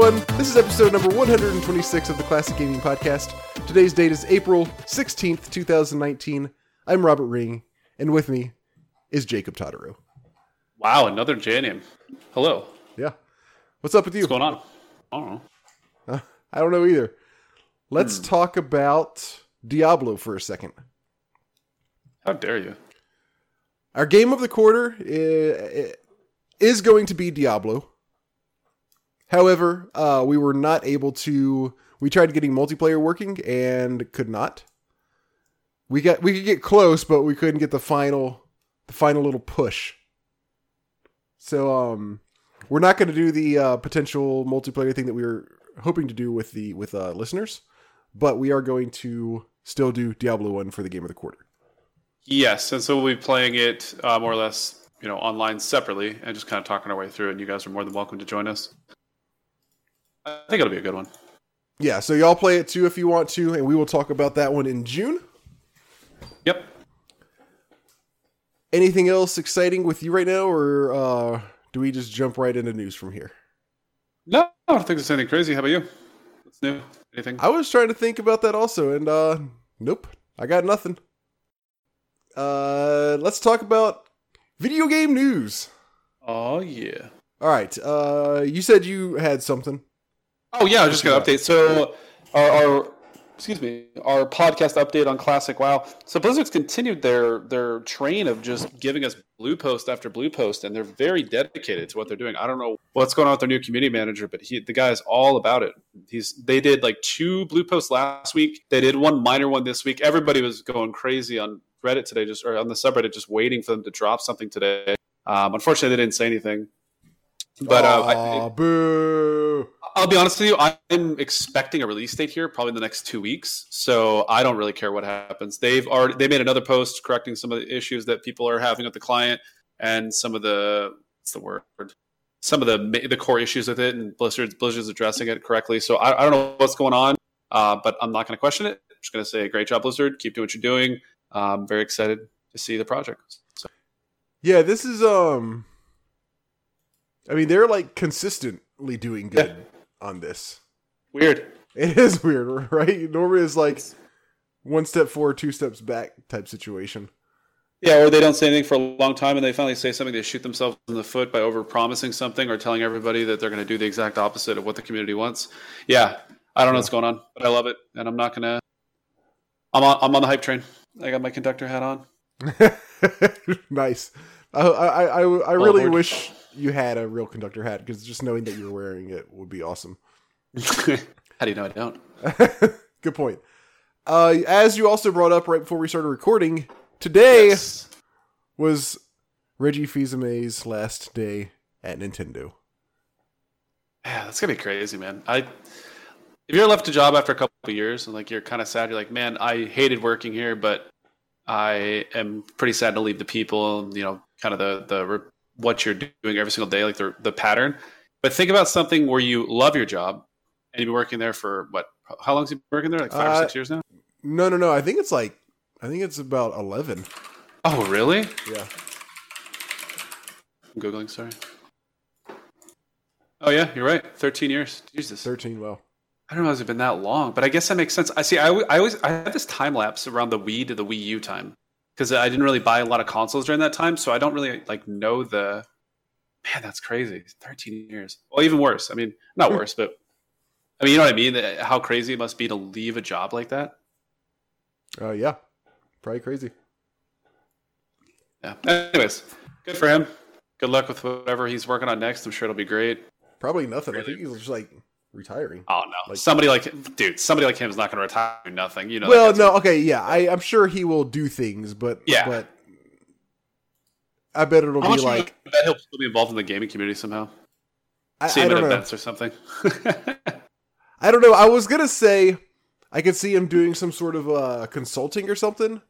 Everyone. This is episode number 126 of the Classic Gaming Podcast. Today's date is April 16th, 2019. I'm Robert Ring, and with me is Jacob Totaro. Wow, another J name. Hello. Yeah. What's up with you? What's going on? I don't know. Uh, I don't know either. Let's talk about Diablo for a second. How dare you? Our game of the quarter i- is going to be Diablo. However, uh, we were not able to. We tried getting multiplayer working and could not. We got we could get close, but we couldn't get the final the final little push. So um, we're not going to do the uh, potential multiplayer thing that we were hoping to do with the with uh, listeners, but we are going to still do Diablo one for the game of the quarter. Yes, and so we'll be playing it uh, more or less, you know, online separately and just kind of talking our way through. And you guys are more than welcome to join us. I think it'll be a good one. Yeah, so y'all play it too if you want to, and we will talk about that one in June. Yep. Anything else exciting with you right now, or uh, do we just jump right into news from here? No, I don't think there's anything crazy. How about you? What's new? Anything? I was trying to think about that also, and uh, nope, I got nothing. Uh, let's talk about video game news. Oh yeah. All right, uh, you said you had something. Oh yeah, I was just gonna update. So our, our excuse me, our podcast update on Classic WoW. So Blizzard's continued their their train of just giving us blue post after blue post, and they're very dedicated to what they're doing. I don't know what's going on with their new community manager, but he the guy is all about it. He's they did like two blue posts last week. They did one minor one this week. Everybody was going crazy on Reddit today, just or on the subreddit, just waiting for them to drop something today. Um, unfortunately, they didn't say anything. But uh, I, Aw, boo. I'll be honest with you. I'm expecting a release date here, probably in the next two weeks. So I don't really care what happens. They've already they made another post correcting some of the issues that people are having with the client and some of the what's the word some of the the core issues with it, and Blizzard's Blizzard's addressing it correctly. So I, I don't know what's going on, uh, but I'm not going to question it. I'm just going to say, great job, Blizzard. Keep doing what you're doing. I'm very excited to see the project. So, Yeah, this is um. I mean, they're like consistently doing good on this. weird. It is weird, right? Normally it's like one step forward, two steps back type situation. Yeah, or they don't say anything for a long time, and they finally say something. They shoot themselves in the foot by over promising something or telling everybody that they're going to do the exact opposite of what the community wants. Yeah, I don't know what's going on, but I love it, and I'm not gonna. I'm on. I'm on the hype train. I got my conductor hat on. nice. I I I, I oh, really Lord. wish you had a real conductor hat because just knowing that you're wearing it would be awesome. How do you know I don't? Good point. Uh, as you also brought up right before we started recording, today Yes. was Reggie Fils-Aimé's last day at Nintendo. Yeah, that's gonna be crazy, man. I if you're left a job after a couple of years and like you're kind of sad, you're like, man, I hated working here, but I am pretty sad to leave the people. You know, kind of the the re- what you're doing every single day, like the the pattern. But think about something where you love your job and you've been working there for what? How long has you been working there? Like five Uh, or six years now. No, no, no. I think it's like I think it's about eleven. Oh, really? Yeah. I'm googling. Sorry. Oh yeah, you're right. Thirteen years. Jesus. Thirteen. Well, I don't know if it's been that long, but I guess that makes sense. I see. I, I always I had this time lapse around the Wii to the Wii U time because I didn't really buy a lot of consoles during that time, so I don't really like know the. Man, that's crazy. Thirteen years. Well, even worse. I mean, not worse, but I mean, you know what I mean? Uh, How crazy it must be to leave a job like that. uh, yeah, probably crazy. Yeah. Anyways, good for him. Good luck with whatever he's working on next. I'm sure it'll be great. Probably nothing. I think he's just like retiring. Oh no, Like- somebody like dude, somebody like him is not going to retire. Nothing, you know. well, no, okay, yeah, I, I'm sure he will do things, but Yeah. but I bet it'll How be like I bet he'll still be involved in the gaming community somehow. I, See I him at don't know. events or something. I don't know. I was gonna say I could see him doing some sort of uh, consulting or something,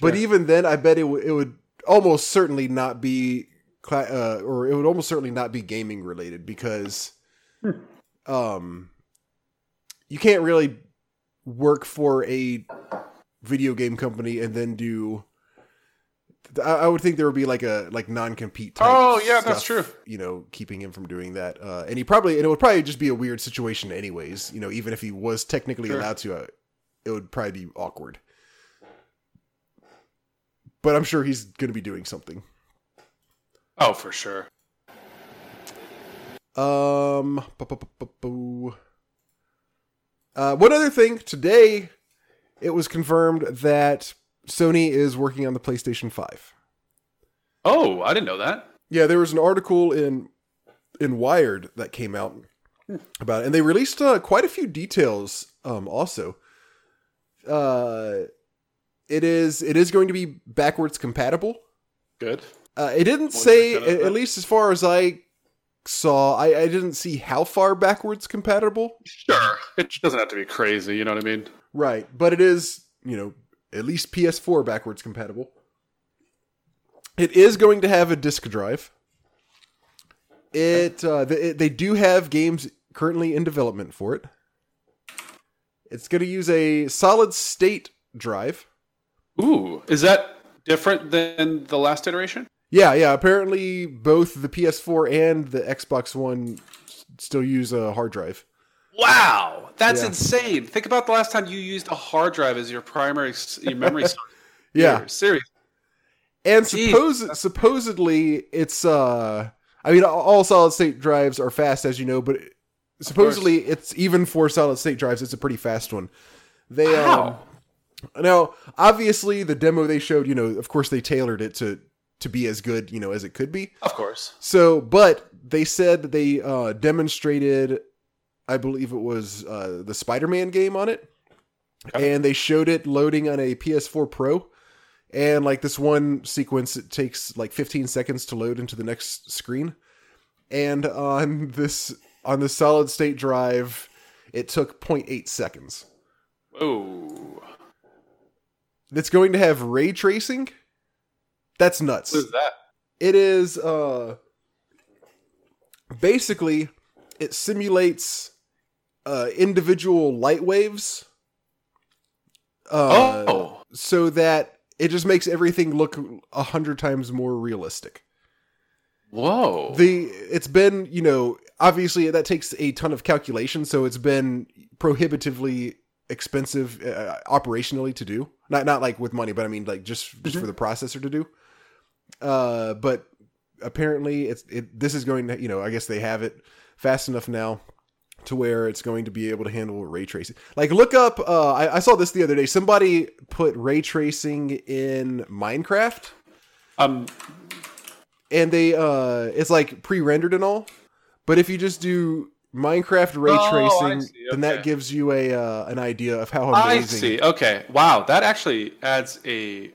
but even then, I bet it would it would almost certainly not be, cla- uh, or it would almost certainly not be gaming related because, um, you can't really work for a video game company and then do I, I would think there would be like a like non compete. Oh yeah, that's true. You know, keeping him from doing that, uh, and he probably and it would probably just be a weird situation, anyways. You know, even if he was technically Sure. allowed to, uh, it would probably be awkward. But I'm sure he's going to be doing something. Oh, for sure. Um, uh, one other thing today, it was confirmed that Sony is working on the PlayStation Five. Oh, I didn't know that. Yeah, there was an article in in Wired that came out about it, and they released uh, quite a few details. Um, also, uh, it is it is going to be backwards compatible. Good. Uh, it didn't say, percent of at, that. at least as far as I saw, I, I didn't see how far backwards compatible. Sure. It doesn't have to be crazy. You know what I mean? Right, but it is, you know, at least PS4 backwards compatible. It is going to have a disk drive. It, uh, they, they do have games currently in development for it. It's going to use a solid state drive. Ooh, is that different than the last iteration? Yeah, yeah. Apparently, both the PS4 and the Xbox One s- still use a hard drive. Wow, that's Yeah. insane. Think about the last time you used a hard drive as your primary s- your memory source. Yeah, serious. and Jeez. suppose supposedly it's uh, I mean, all- all solid state drives are fast, as you know, but supposedly it's even for solid state drives, it's a pretty fast one. They um, Wow. now obviously the demo they showed, you know, of course they tailored it to to be as good, you know, as it could be. Of course. So, but they said that they uh, demonstrated, I believe it was uh, the Spider-Man game on it, Okay. and they showed it loading on a PS4 Pro. And like this one sequence, it takes like 15 seconds to load into the next screen. And on this on the solid state drive, it took 0.8 seconds. Whoa. It's going to have ray tracing. That's nuts. What is that? it is uh basically it simulates uh individual light waves uh oh, so that it just makes everything look a hundred times more realistic whoa. the it's been you know obviously that takes a ton of calculation so it's been prohibitively expensive uh, operationally to do not not like with money but i mean like just just Mhm. for the processor to do uh but apparently it's it this is going to you know i guess they have it fast enough now to where it's going to be able to handle ray tracing like look up uh i, I saw this the other day somebody put ray tracing in minecraft um, and they uh it's like pre-rendered and all but if you just do minecraft ray Oh, tracing see, then that gives you a uh, an idea of how amazing. I see. Okay. Wow, that actually adds a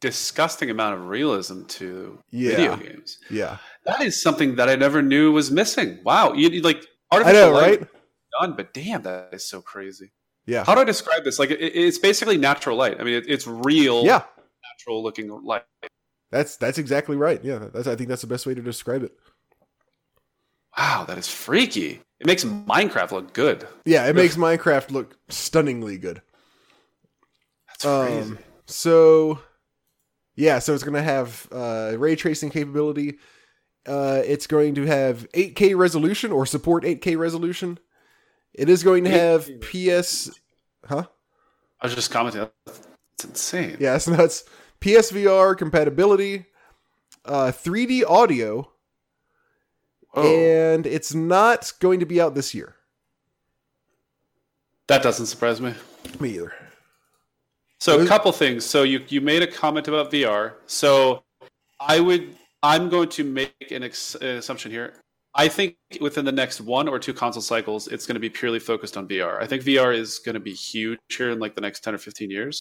disgusting amount of realism to Yeah. video games. yeah That is something that I never knew was missing. Wow, you like i artificial know light right done, but damn, that is so crazy. yeah How do I describe this? Like, it, it's basically natural light. I mean, it, it's real, yeah natural looking light. that's that's exactly right yeah that's i think that's the best way to describe it Wow, that is freaky. It makes Minecraft look good. yeah it makes minecraft look stunningly good That's crazy. Um, so yeah, so it's going to have uh, ray tracing capability. Uh, it's going to have 8K resolution or support 8K resolution. It is going to have PS, huh? I was just commenting. It's insane. Yeah, so that's PSVR compatibility, uh, 3D audio, Whoa. and it's not going to be out this year. that doesn't surprise me. Me either. So a couple things. So you you made a comment about VR. So I would I'm going to make an, ex, an assumption here. I think within the next one or two console cycles, it's going to be purely focused on VR. I think VR is going to be huge here in like the next ten or fifteen years.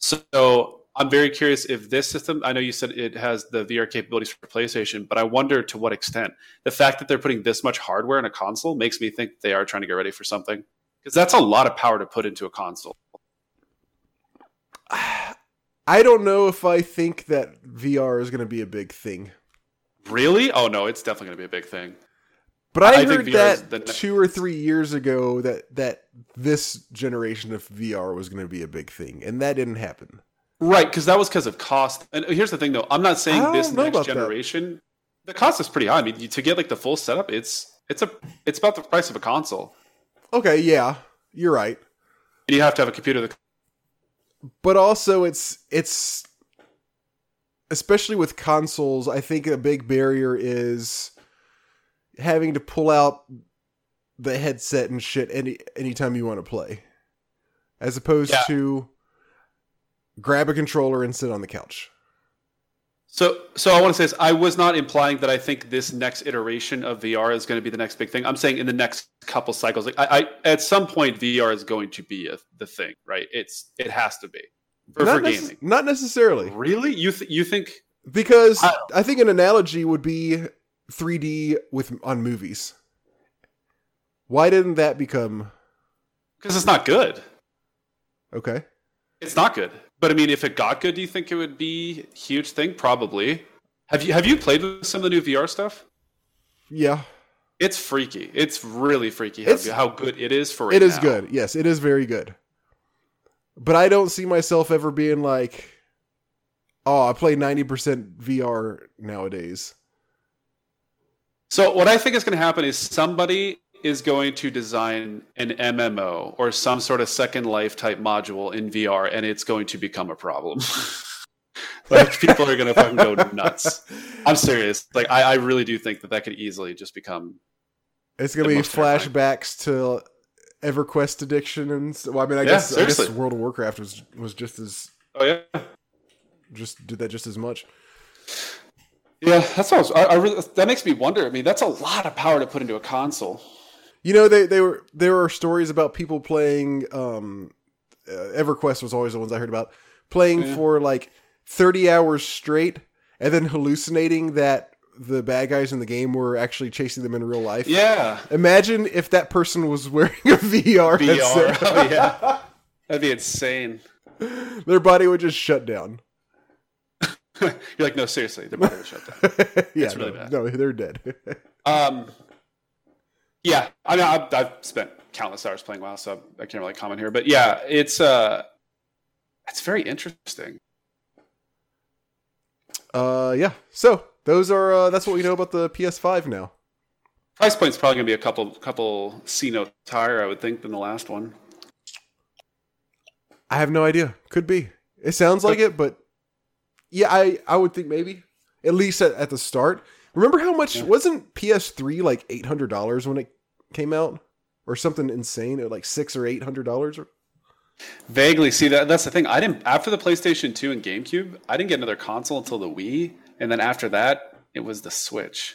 So I'm very curious if this system. I know you said it has the VR capabilities for PlayStation, but I wonder to what extent the fact that they're putting this much hardware in a console makes me think they are trying to get ready for something because that's a lot of power to put into a console. I don't know if I think that VR is going to be a big thing. Really? Oh no, it's definitely going to be a big thing. But I, I heard that two or three years ago that that this generation of VR was going to be a big thing, and that didn't happen. Right, because that was because of cost. And here's the thing, though. I'm not saying this next about that. generation. The cost is pretty high. I mean, you- to get like the full setup, it's it's a it's about the price of a console, Okay, yeah, you're right. and you have to have a computer that but also it's it's especially with consoles i think a big barrier is having to pull out the headset and shit any anytime you want to play as opposed Yeah. to grab a controller and sit on the couch So, so I want to say this. I was not implying that I think this next iteration of VR is going to be the next big thing. I'm saying in the next couple cycles, like I, I at some point, VR is going to be a, the thing, right? It's it has to be for, not, for nece- gaming. not necessarily Really, you th- you think? because I- I think an analogy would be 3d with on movies why didn't that become Because it's not good. okay It's not good. But I mean, if it got good, do you think it would be a huge thing? Probably. Have you have you played with some of the new VR stuff? yeah It's freaky. It's really freaky how, It's- how good it is for right It is now. good. Yes, it is very good. But I don't see myself ever being like, oh, I play 90% VR nowadays. So what I think is going to happen is somebody is going to design an MMO or some sort of Second Life type module in VR, and it's going to become a problem. like people are going to fucking go nuts. I'm serious. Like I, I really do think that that could easily just become. It's going to be most terrifying. flashbacks to EverQuest addiction and well, I mean, I Yeah, guess I guess. World of Warcraft was was just as Oh yeah. just did that just as much. Yeah, that sounds. I, I really, that makes me wonder. I mean, that's a lot of power to put into a console. You know, they they were there are stories about people playing. Um, uh, EverQuest was always the ones I heard about playing Yeah. for like thirty hours straight, and then hallucinating that the bad guys in the game were actually chasing them in real life. Yeah, Imagine if that person was wearing a VR, VR. Oh yeah, that'd be insane. Their body would just shut down. You're like, no, seriously, their body was shut down. yeah, It's really no, bad. no, they're dead. Um, yeah, I mean, I've, I've spent countless hours playing WoW, so I can't really comment here. But yeah, it's uh, it's very interesting. uh, yeah. So those are uh, that's what we know about the PS5 now. Price point's probably gonna be a couple couple C note higher, I would think, than the last one. I have no idea. Could be. It sounds like it, but yeah, I I would think maybe at least at, at the start. Remember how much wasn't PS3 like eight hundred dollars when it came out, or something insane? It was like six or eight hundred dollars. Vaguely, see that that's the thing. I didn't after the PlayStation Two and GameCube. I didn't get another console until the Wii, and then after that, it was the Switch.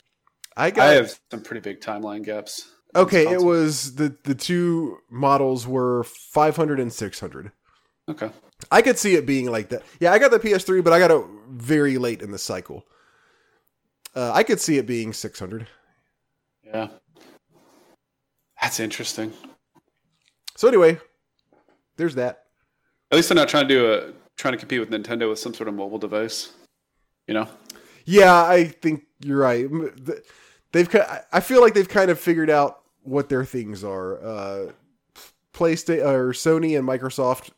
I got I have some pretty big timeline gaps. okay. It was the the two models were 500 and 600. okay. I could see it being like that. Yeah, I got the PS3, but I got it very late in the cycle. Uh, I could see it being 600. Yeah, that's interesting. So anyway, there's that. At least they're not trying to do a trying to compete with Nintendo with some sort of mobile device. You know, Yeah, I think you're right. They've, I- I feel like they've kind of figured out what their things are. Uh, PlayStation or Sony and Microsoft,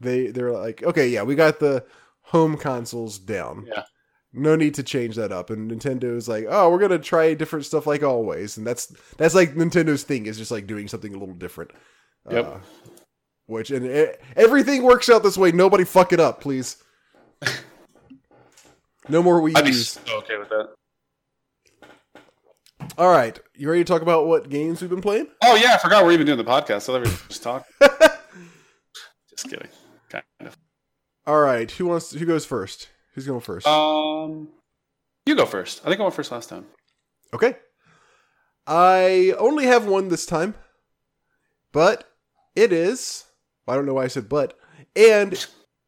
they they're like, okay, yeah, we got the home consoles down. Yeah. No need to change that up. And Nintendo's like, oh, we're gonna try different stuff like always, and that's that's like Nintendo's thing is just like doing something a little different. Yep. Uh, which and e- everything works out this way. Nobody fuck it up, please. No more I'd be so okay with that. All right, you ready to talk about what games we've been playing? Oh yeah, I forgot we're even doing the podcast. So let me just talk. just kidding. Kind of. All right, who wants? who goes first? Who's going first? Um, you go first. I think I went first last time. okay, I only have one this time, but it is. I don't know why I said but, and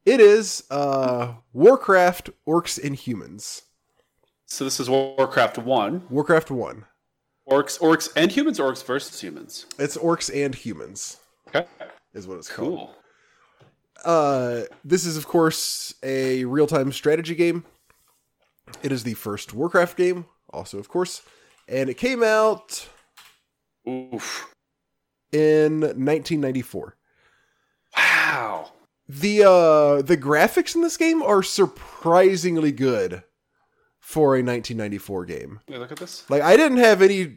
it is uh, Warcraft: Orcs and Humans. So this is Warcraft One. Warcraft One. Orcs, orcs, and humans. Orcs versus humans. It's orcs and humans, Okay. is what it's called. Uh, this is, of course, a real time strategy game. It is the first Warcraft game, also, of course, and it came out Oof. in 1994. Wow. the uh the graphics in this game are surprisingly good for a 1994 game. Look at this. Like I didn't have any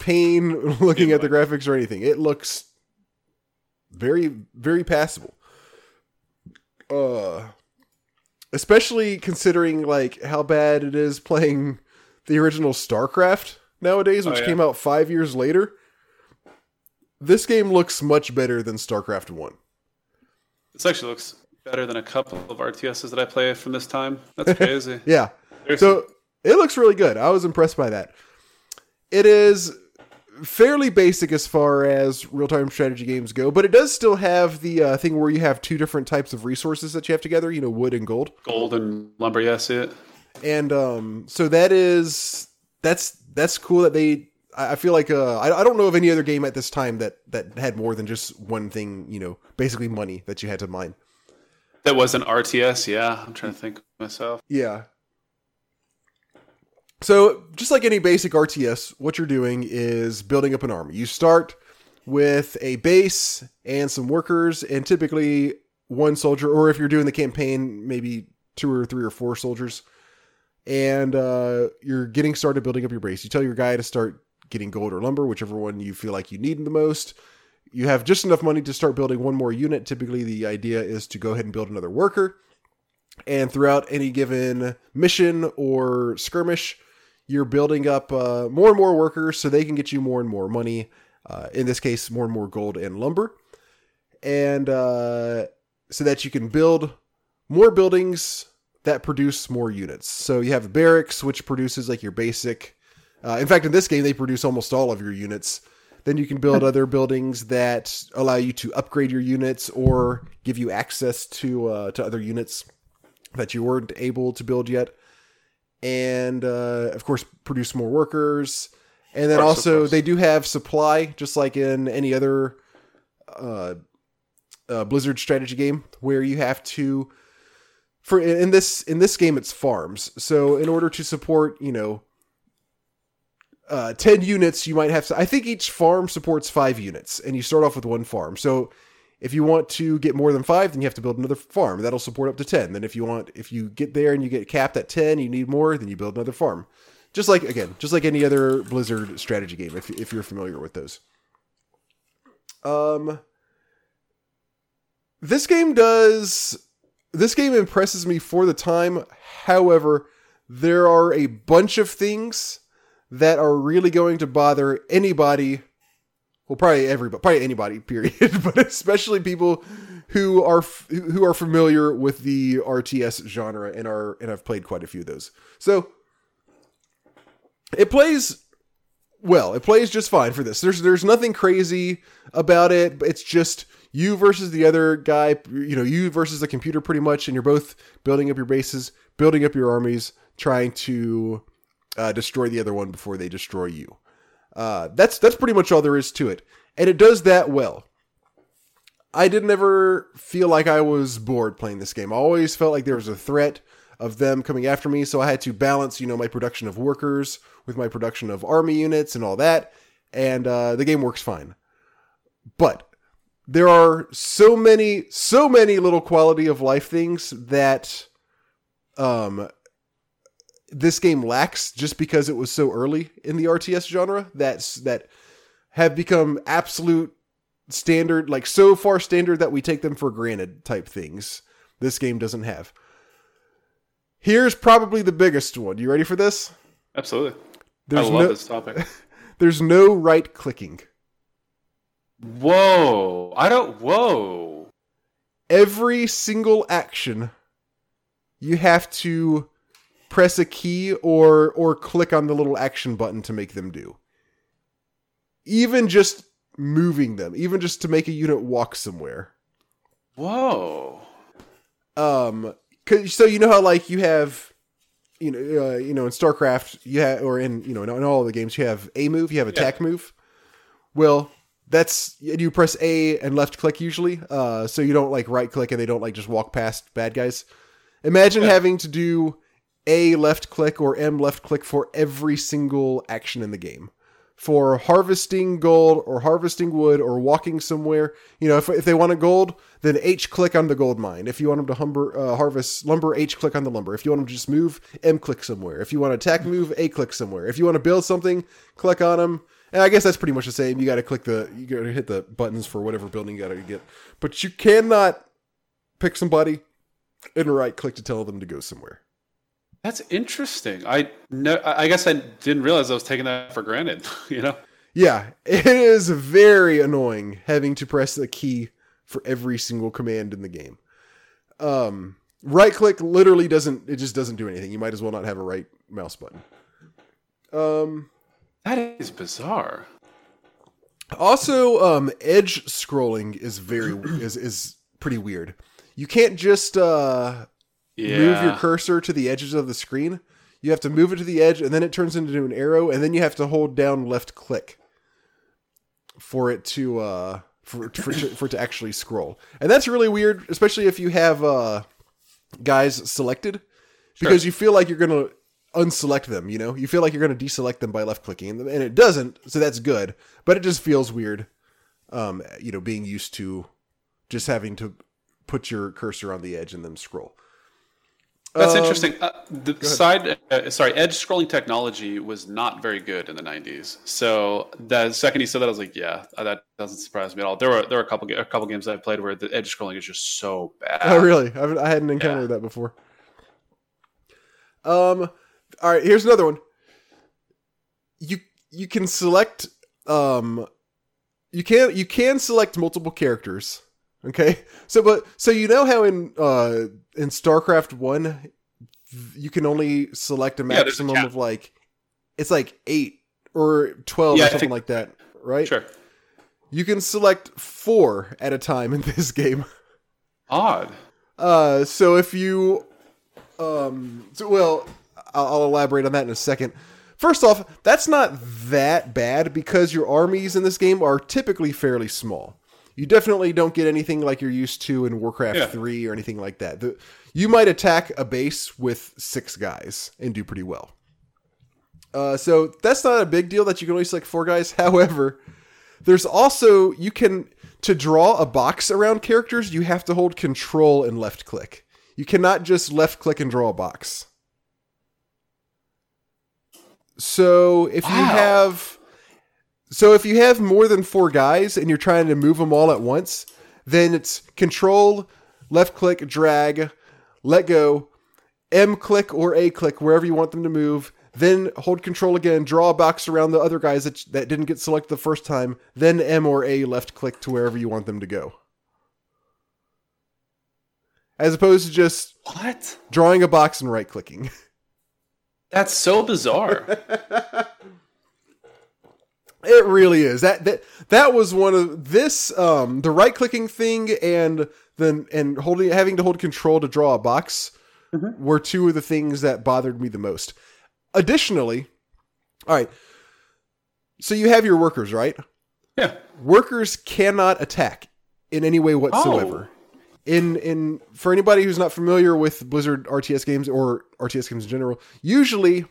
pain looking at the graphics or anything. It looks very very passable. Uh especially considering like how bad it is playing the original StarCraft nowadays, which Oh, yeah. came out 5 years later. This game looks much better than StarCraft 1. This actually looks better than a couple of RTSs that I play from this time. That's crazy. Yeah. There's So it looks really good. I was impressed by that. It is fairly basic as far as real time strategy games go, but it does still have the uh, thing where you have two different types of resources that you have together. You know, wood and gold, gold and lumber. Yeah, I see it. and um, so that is that's that's cool that they. I I feel like uh, I, I don't know of any other game at this time that that had more than just one thing. You know, basically money that you had to mine. That was an RTS. Yeah, I'm trying to think myself. Yeah. So, just like any basic RTS, what you're doing is building up an army. You start with a base and some workers, and typically one soldier, or if you're doing the campaign, maybe two or three or four soldiers. And uh, you're getting started building up your base. You tell your guy to start getting gold or lumber, whichever one you feel like you need the most. You have just enough money to start building one more unit. Typically, the idea is to go ahead and build another worker. And throughout any given mission or skirmish, you're building up uh, more and more workers so they can get you more and more money. Uh, in this case, more and more gold and lumber. And uh, so that you can build more buildings that produce more units. So you have barracks, which produces like your basic. Uh, in fact, in this game, they produce almost all of your units. Then you can build other buildings that allow you to upgrade your units or give you access to uh, to other units that you weren't able to build yet, and uh, of course produce more workers. And then course, also they do have supply, just like in any other uh, uh, Blizzard strategy game, where you have to for in this in this game it's farms. So in order to support, you know, uh, 10 units, you might have to, I think each farm supports five units, and you start off with one farm. So if you want to get more than five, then you have to build another farm. That'll support up to 10. Then if you want, if you get there and you get capped at 10, you need more, then you build another farm. Just like, again, just like any other Blizzard strategy game, if, if you're familiar with those. Um, this game does, this game impresses me for the time. However, there are a bunch of things that are really going to bother anybody well probably everybody probably anybody period but especially people who are f- who are familiar with the RTS genre and are and I've played quite a few of those. So it plays well. It plays just fine for this. There's there's nothing crazy about it. It's just you versus the other guy you know you versus the computer pretty much and you're both building up your bases building up your armies trying to uh, destroy the other one before they destroy you. Uh, that's that's pretty much all there is to it, and it does that well. I didn't ever feel like I was bored playing this game. I always felt like there was a threat of them coming after me, so I had to balance, you know, my production of workers with my production of army units and all that, and uh, the game works fine. But there are so many, so many little quality of life things that um this game lacks just because it was so early in the RTS genre that's that have become absolute standard like so far standard that we take them for granted type things this game doesn't have here's probably the biggest one you ready for this Absolutely. there's I love no this topic. there's no right clicking Whoa! I don't. Whoa! every single action you have to press a key or or click on the little action button to make them do. Even just moving them even just to make a unit walk somewhere. Whoa! um so you know how like you have you know uh, you know in starcraft you have or in you know in, in all of the games you have a move you have attack move. Well that's you press a and left click usually uh so you don't like right click and they don't like just walk past bad guys. Imagine Yeah. having to do a left click or m left click for every single action in the game for harvesting gold or harvesting wood or walking somewhere. You know, if, if they want a gold, then H click on the gold mine. If you want them to humber, uh, harvest lumber, H click on the lumber. If you want them to just move, M click somewhere. If you want to attack move, A click somewhere. If you want to build something, click on them. And I guess that's pretty much the same. You got to click the, you got to hit the buttons for whatever building you got to get. But you cannot pick somebody and right click to tell them to go somewhere. That's interesting. I no, I guess I didn't realize I was taking that for granted. You know. Yeah, it is very annoying having to press the key for every single command in the game. Um, right click literally doesn't. It just doesn't do anything. You might as well not have a right mouse button. Um, that is bizarre. Also, um, edge scrolling is very is is pretty weird. You can't just uh yeah. move your cursor to the edges of the screen. You have to move it to the edge, and then it turns into an arrow, and then you have to hold down left click for it to uh for for, to, for it to actually scroll. And that's really weird, especially if you have uh guys selected, because you feel like you're gonna unselect them. You know, you feel like you're gonna deselect them by left clicking, and it doesn't. So that's good, but it just feels weird. Um, you know, being used to just having to put your cursor on the edge and then scroll. That's um, interesting. Uh, the side, uh, sorry, edge scrolling technology was not very good in the '90s. So the second he said that, I was like, yeah, uh, that doesn't surprise me at all. There were there were a couple a couple games I played where the edge scrolling is just so bad. Oh, really? I, I hadn't encountered yeah. that before. Um, all right. Here's another one. You you can select um, you can you can select multiple characters Okay, so but so you know how in uh in StarCraft one you can only select a maximum yeah, a of like it's like eight or twelve yeah, or something think, like that, right? Sure. You can select four at a time in this game. Odd. Uh, so if you, um, so well, I'll, I'll elaborate on that in a second. First off, that's not that bad because your armies in this game are typically fairly small you definitely don't get anything like you're used to in Warcraft yeah. 3 or anything like that. The, you might attack a base with six guys and do pretty well. Uh, so that's not a big deal that you can only select four guys. However, there's also, you can, to draw a box around characters, you have to hold control and left click. You cannot just left click and draw a box. So if wow. you have so if you have more than four guys and you're trying to move them all at once, then it's control, left click, drag, let go, M click or A click wherever you want them to move. Then hold control again, draw a box around the other guys that, that didn't get selected the first time. Then M or A left click to wherever you want them to go. As opposed to just what drawing a box and right clicking. That's so bizarre. It really is. That that that was one of this um the right clicking thing and then and holding having to hold control to draw a box mm-hmm. were two of the things that bothered me the most. Additionally, all right. So you have your workers, right? Yeah. Workers cannot attack in any way whatsoever. Oh. In in for anybody who's not familiar with Blizzard RTS games or RTS games in general, usually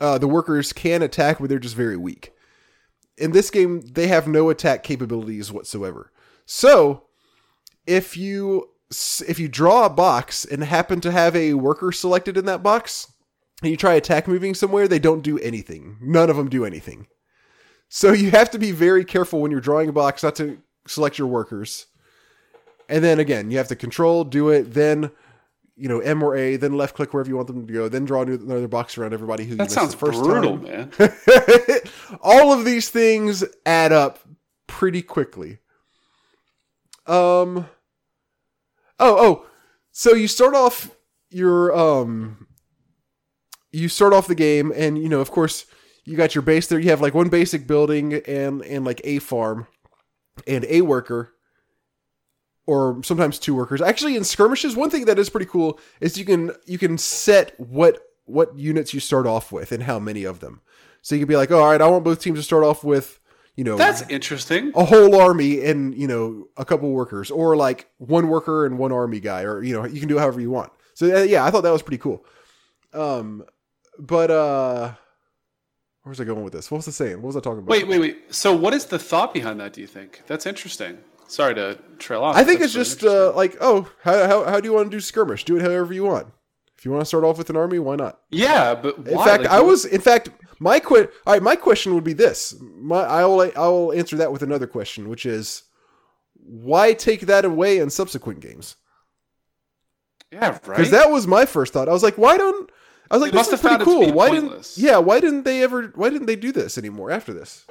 uh, the workers can attack, but they're just very weak in this game they have no attack capabilities whatsoever. So, if you if you draw a box and happen to have a worker selected in that box, and you try attack moving somewhere, they don't do anything. None of them do anything. So you have to be very careful when you're drawing a box not to select your workers. And then again, you have to control, do it, then you know, M or A, then left click wherever you want them to go, then draw another box around everybody who that sounds the first brutal, time. man. All of these things add up pretty quickly. Um. Oh, oh. So you start off your um. You start off the game, and you know, of course, you got your base there. You have like one basic building and and like a farm, and a worker or sometimes two workers. Actually, in skirmishes, one thing that is pretty cool is you can you can set what what units you start off with and how many of them. So you can be like, oh, all right, I want both teams to start off with, you know, that's interesting. A whole army and you know a couple workers, or like one worker and one army guy, or you know you can do however you want. So uh, yeah, I thought that was pretty cool. Um, but uh, Where's I going with this? What was I saying? What was I talking about? Wait, wait, wait. So, what is the thought behind that? Do you think that's interesting? Sorry to trail off. I think it's just uh, like, oh, how, how how do you want to do skirmish? Do it however you want. If you want to start off with an army, why not? yeah, but In fact, Like, I was. In fact, my que- All right, my question would be this. My I will I will answer that with another question, which is, why take that away in subsequent games? yeah, right. Because that was my first thought. I was like, why don't? I was like, They this must is have pretty found it to cool. Why pointless. didn't? Yeah, why didn't they ever? Why didn't they do this anymore after this?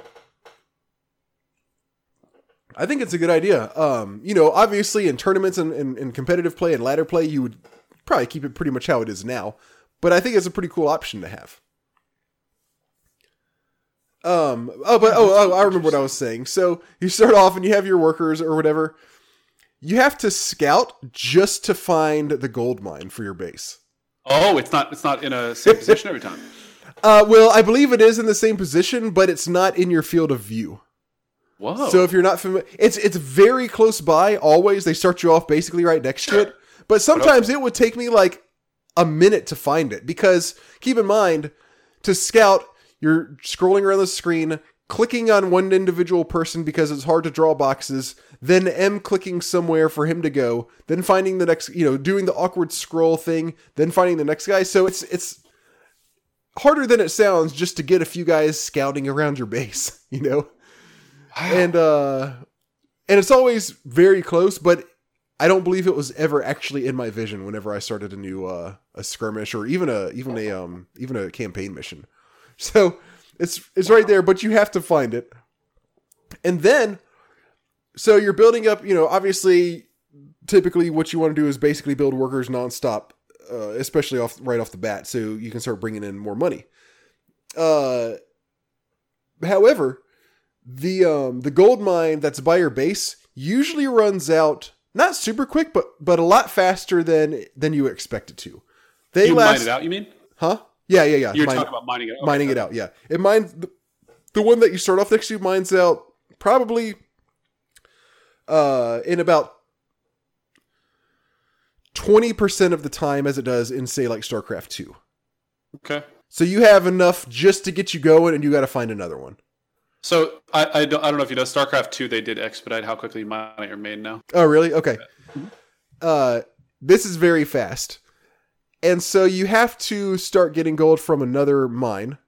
I think it's a good idea. Um, you know, obviously in tournaments and, and, and competitive play and ladder play, you would probably keep it pretty much how it is now. But I think it's a pretty cool option to have. Um. Oh, but oh, oh, I remember what I was saying. So you start off and you have your workers or whatever. You have to scout just to find the gold mine for your base. oh, it's not. It's not in a same position every time. Uh, well, I believe it is in the same position, but it's not in your field of view. Whoa. So if you're not familiar, it's it's very close by. Always, they start you off basically right next to it. But sometimes it would take me like a minute to find it because keep in mind to scout, you're scrolling around the screen, clicking on one individual person because it's hard to draw boxes, then M clicking somewhere for him to go, then finding the next, you know, doing the awkward scroll thing, then finding the next guy. So it's it's harder than it sounds just to get a few guys scouting around your base, you know? And uh and it's always very close but i don't believe it was ever actually in my vision whenever i started a new uh a skirmish or even a even a um even a campaign mission. So it's it's right there but you have to find it. And then so you're building up you know obviously typically what you want to do is basically build workers nonstop uh, especially off right off the bat so you can start bringing in more money. Uh however the um the gold mine that's by your base usually runs out not super quick but but a lot faster than than you expect it to they you last mine it out. You mean huh yeah yeah yeah you're Mine- talking about mining it? Okay. mining it out yeah it mines the, the one that you start off next to mines out probably uh in about 20% of the time as it does in say like starcraft 2 Okay. so you have enough just to get you going and you got to find another one So I, I don't I don't know if you know StarCraft two. They did expedite how quickly you mine your main now. Oh, really? Okay. Uh, this is very fast, and so you have to start getting gold from another mine.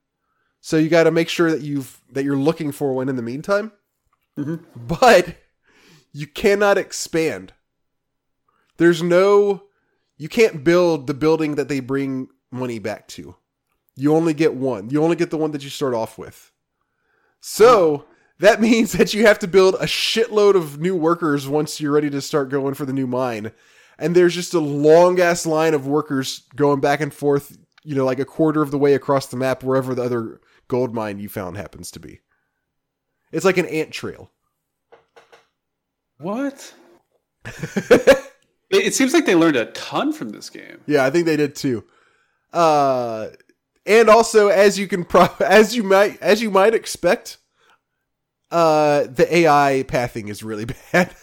So you got to make sure that you've that you're looking for one in the meantime. Mhm. But you cannot expand. There's no. You can't build the building that they bring money back to. You only get one. You only get the one that you start off with. So that means that you have to build a shitload of new workers once you're ready to start going for the new mine. And there's just a long ass line of workers going back and forth, you know, like a quarter of the way across the map, wherever the other gold mine you found happens to be. It's like an ant trail. What? it, seems like they learned a ton from this game. Yeah, I think they did too. Uh, and also, as you can pro- as you might as you might expect, uh, the AI pathing is really bad.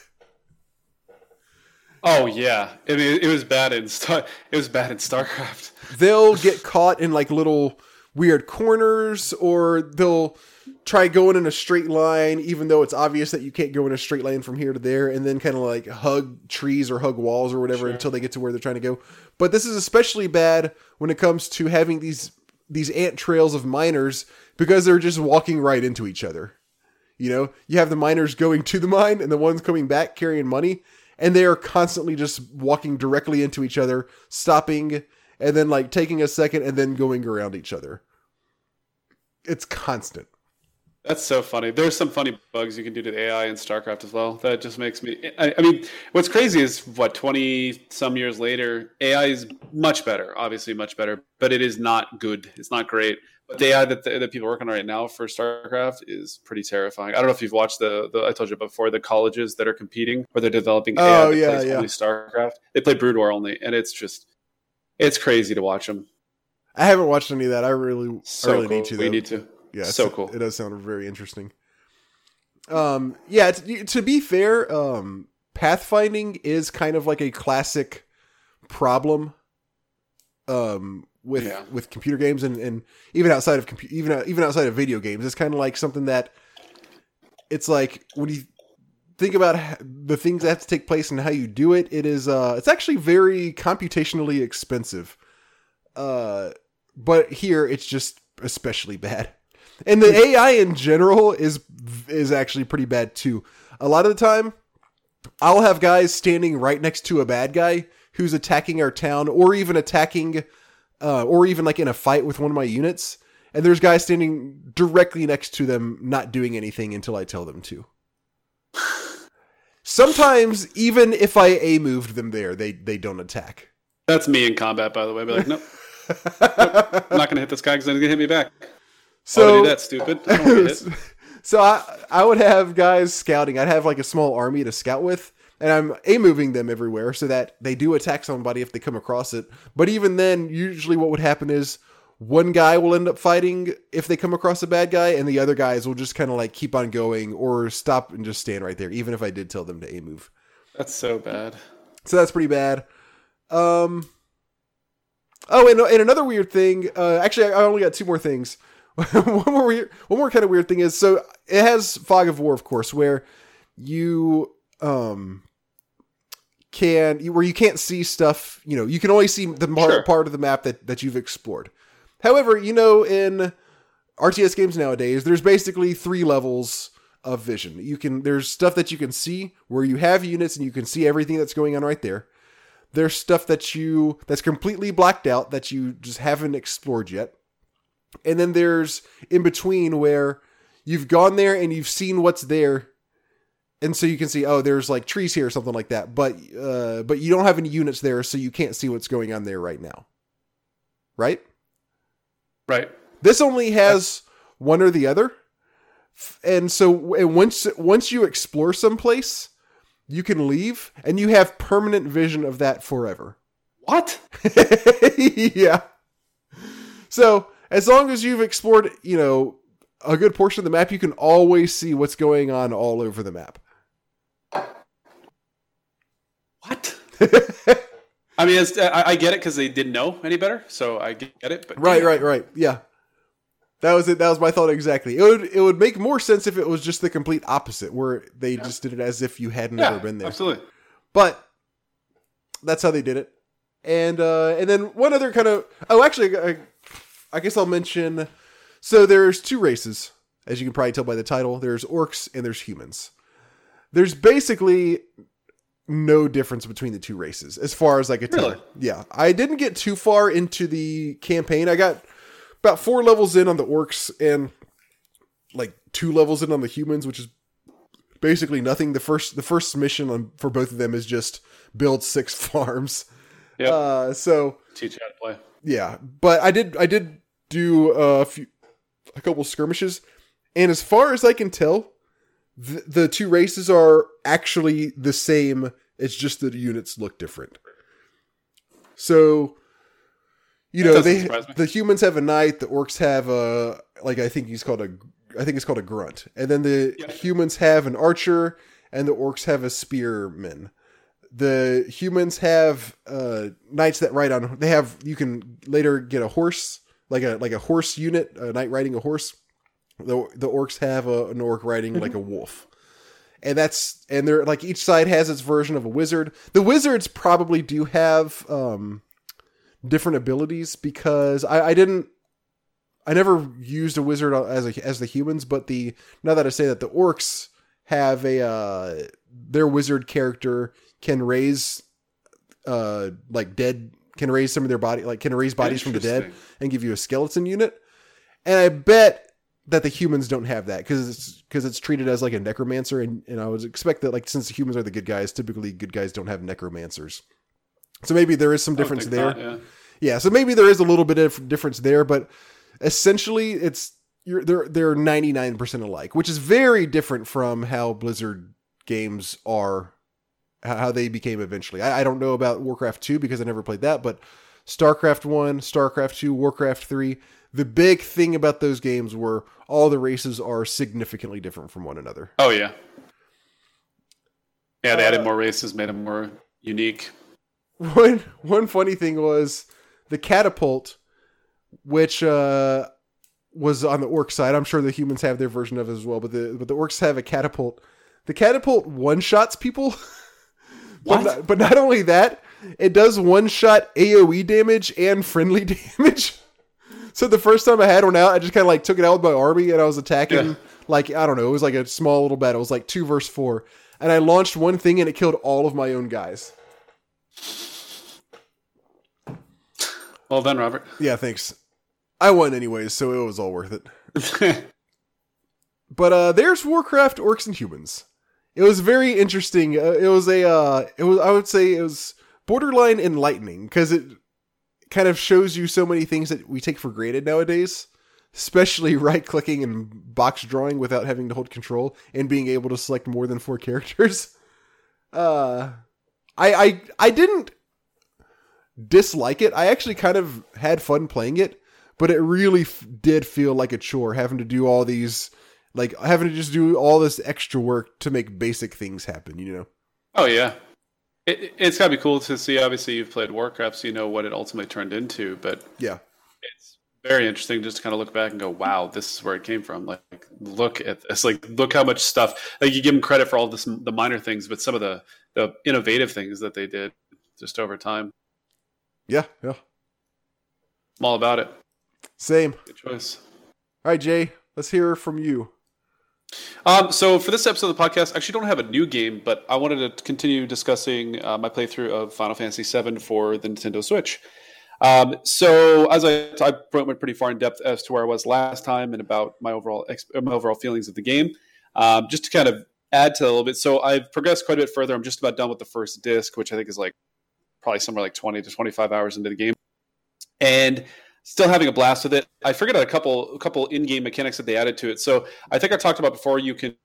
Oh yeah, I mean it, was bad in Star. It was bad in StarCraft. they'll get caught in like little weird corners or they'll try going in a straight line even though it's obvious that you can't go in a straight line from here to there and then kind of like hug trees or hug walls or whatever Sure. until they get to where they're trying to go but this is especially bad when it comes to having these these ant trails of miners because they're just walking right into each other you know you have the miners going to the mine and the ones coming back carrying money and they are constantly just walking directly into each other stopping and then like taking a second and then going around each other. It's constant. That's so funny. There's some funny bugs you can do to the AI in StarCraft as well. That just makes me. I, I mean, what's crazy is what 20 some years later, AI is much better. Obviously, much better, but it is not good. It's not great. But the AI that, that people are working on right now for StarCraft is pretty terrifying. I don't know if you've watched the, the I told you before the colleges that are competing where they're developing AI Oh, that yeah, plays yeah. only StarCraft. They play Brood War only, and it's just it's crazy to watch them. I haven't watched any of that. I really, So really cool. need to. we need to. Yeah, so cool. It does sound very interesting. Um, yeah. To, to be fair, um, pathfinding is kind of like a classic problem um, with Yeah. with computer games and, and even outside of compu- even even outside of video games. It's kind of like something that it's like when you think about the things that have to take place and how you do it. It is uh, it's actually very computationally expensive. Uh, but here it's just especially bad. And the AI in general is is actually pretty bad too. A lot of the time, I'll have guys standing right next to a bad guy who's attacking our town, or even attacking, uh, or even like in a fight with one of my units, and there's guys standing directly next to them, not doing anything until I tell them to. Sometimes, even if I a moved them there, they they don't attack. That's me in combat, by the way. I'd be like, nope, I'm not going to hit this guy because he's to hit me back. So So do that, stupid. I don't wanna get hit. so I I would have guys scouting. I'd have like a small army to scout with, and I'm a moving them everywhere so that they do attack somebody if they come across it. But even then, usually what would happen is one guy will end up fighting if they come across a bad guy, and the other guys will just kind of like keep on going or stop and just stand right there, even if I did tell them to a move. That's so bad. So that's pretty bad. Um. Oh, and, and another weird thing. Uh, actually, I only got two more things. one more weird, one more kind of weird thing is so it has fog of war, of course, where you um can where you can't see stuff. You know, you can only see the part, Sure. part of the map that that you've explored. However, you know, in RTS games nowadays, there's basically three levels of vision. You can there's stuff that you can see where you have units and you can see everything that's going on right there. There's stuff that you that's completely blacked out that you just haven't explored yet. And then there's in between where you've gone there and you've seen what's there. And so you can see, oh, there's like trees here or something like that. But uh, but you don't have any units there, so you can't see what's going on there right now. Right? Right. This only has one or the other. And so and once once you explore someplace, you can leave and you have permanent vision of that forever. What? yeah. So, as long as you've explored, you know, a good portion of the map, you can always see what's going on all over the map. What? I mean, I, I get it because they didn't know any better, so I get it. But Right, right, right. Yeah. That was it. That was my thought exactly. It would it would make more sense if it was just the complete opposite, where they just did it as if you had yeah, never been there. absolutely. But that's how they did it. And uh, and then one other kind of oh, actually, I, I guess I'll mention. So there's two races, as you can probably tell by the title. There's orcs and there's humans. There's basically no difference between the two races, as far as I could tell. Yeah, I didn't get too far into the campaign. I got about four levels in on the orcs and like two levels in on the humans, which is basically nothing. The first the first mission on for both of them is just build six farms. Yeah. Uh, so Teach how to play. yeah, but I did I did do a few a couple skirmishes, and as far as I can tell, the, the two races are actually the same. It's just that the units look different. So, you know, they the humans have a knight, the orcs have a like I think he's called a I think it's called a grunt, and then the Yeah. humans have an archer, and the orcs have a spearman the humans have uh knights that ride on they have you can later get a horse like a like a horse unit a knight riding a horse. The the orcs have a, an orc riding like a wolf. And that's and they're like each side has its version of a wizard. The wizards probably do have um different abilities because i i didn't i never used a wizard as a as the humans but the now that i say that the orcs have a uh their wizard character can raise uh like dead can raise some of their body like can raise bodies from the dead and give you a skeleton unit. And i bet that the humans don't have that because it's because it's treated as like a necromancer. And, and i would expect that like since the humans are the good guys typically good guys don't have necromancers. So maybe there is some difference there not, yeah. yeah, so maybe there is a little bit of difference there, but essentially it's you're they're they're 99% alike, which is very different from how Blizzard games are how they became eventually. I, I don't know about Warcraft 2 because I never played that, but StarCraft 1, StarCraft 2, Warcraft 3, the big thing about those games were all the races are significantly different from one another. Oh yeah. Yeah, they Uh, added more races, made them more unique. One one funny thing was the catapult, which uh, was on the orc side. I'm sure the humans have their version of it as well, but the but the orcs have a catapult. The catapult one shots people. but, not, but not only that, it does one shot AoE damage and friendly damage. so the first time I had one out, I just kind of like took it out with my army and I was attacking. Yeah. Like I don't know, it was like a small little battle. It was like two versus four, and I launched one thing and it killed all of my own guys. Well done, Robert. Yeah, thanks. I won anyways, so it was all worth it. but uh, there's Warcraft Orcs and Humans. It was very interesting. Uh, it was a uh, it was I would say it was borderline enlightening because it kind of shows you so many things that we take for granted nowadays, especially right clicking and box drawing without having to hold control and being able to select more than four characters. Uh, I I I didn't dislike it. I actually kind of had fun playing it but it really f- did feel like a chore having to do all these like having to just do all this extra work to make basic things happen you know? Oh yeah. It, has got to be cool to see obviously you've played warcraft so you know what it ultimately turned into but yeah. it's very interesting just to kind of look back and go wow this is where it came from. Like look at this. Like look how much stuff like you give them credit for all this the minor things but some of the the innovative things that they did just over time. Yeah yeah. I'm all about it. Same. Good choice. All right, Jay, let's hear from you. Um, so for this episode of the podcast, I actually don't have a new game, but I wanted to continue discussing uh, my playthrough of Final Fantasy VII for the Nintendo Switch. Um, so as I, I went pretty far in depth as to where I was last time and about my overall my overall feelings of the game, um, just to kind of add to that a little bit. So I've progressed quite a bit further. I'm just about done with the first disc, which I think is like probably somewhere like 20 to 25 hours into the game, and still having a blast with it. I out a couple a couple in-game mechanics that they added to it. So I think I talked about before you can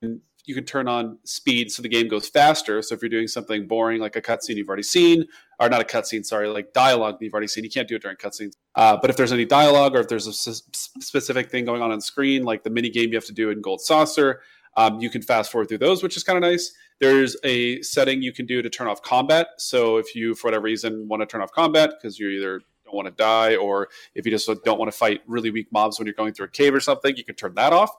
you can turn on speed so the game goes faster. So if you're doing something boring like a cutscene you've already seen, or not a cutscene, sorry, like dialogue you've already seen, you can't do it during cutscenes. Uh, but if there's any dialogue or if there's a s- specific thing going on on screen, like the mini game you have to do in Gold Saucer, um, you can fast forward through those, which is kind of nice. There's a setting you can do to turn off combat. So if you, for whatever reason, want to turn off combat because you're either don't want to die, or if you just don't want to fight really weak mobs when you're going through a cave or something, you can turn that off.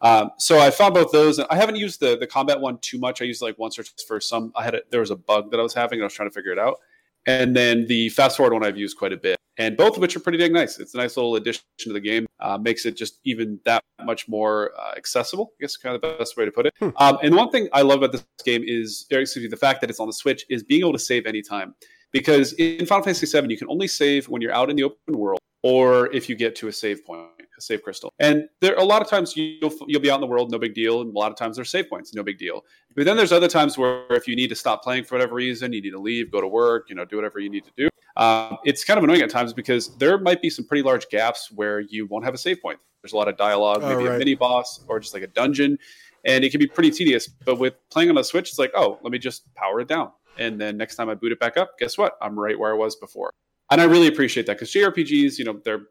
Um, so I found both those, and I haven't used the the combat one too much. I used like once or twice for some. I had a, there was a bug that I was having, and I was trying to figure it out. And then the fast forward one I've used quite a bit, and both of which are pretty dang nice. It's a nice little addition to the game. Uh, makes it just even that much more uh, accessible. I guess kind of the best way to put it. Hmm. Um, and one thing I love about this game is, excuse me, the fact that it's on the Switch is being able to save anytime because in Final Fantasy VII you can only save when you're out in the open world or if you get to a save point, a save crystal. And there a lot of times you'll you'll be out in the world, no big deal, and a lot of times there's save points, no big deal. But then there's other times where if you need to stop playing for whatever reason, you need to leave, go to work, you know, do whatever you need to do. Um, it's kind of annoying at times because there might be some pretty large gaps where you won't have a save point. There's a lot of dialogue, maybe right. a mini boss or just like a dungeon, and it can be pretty tedious. But with playing on the Switch, it's like, oh, let me just power it down and then next time I boot it back up, guess what? I'm right where I was before. And I really appreciate that because JRPGs, you know, they're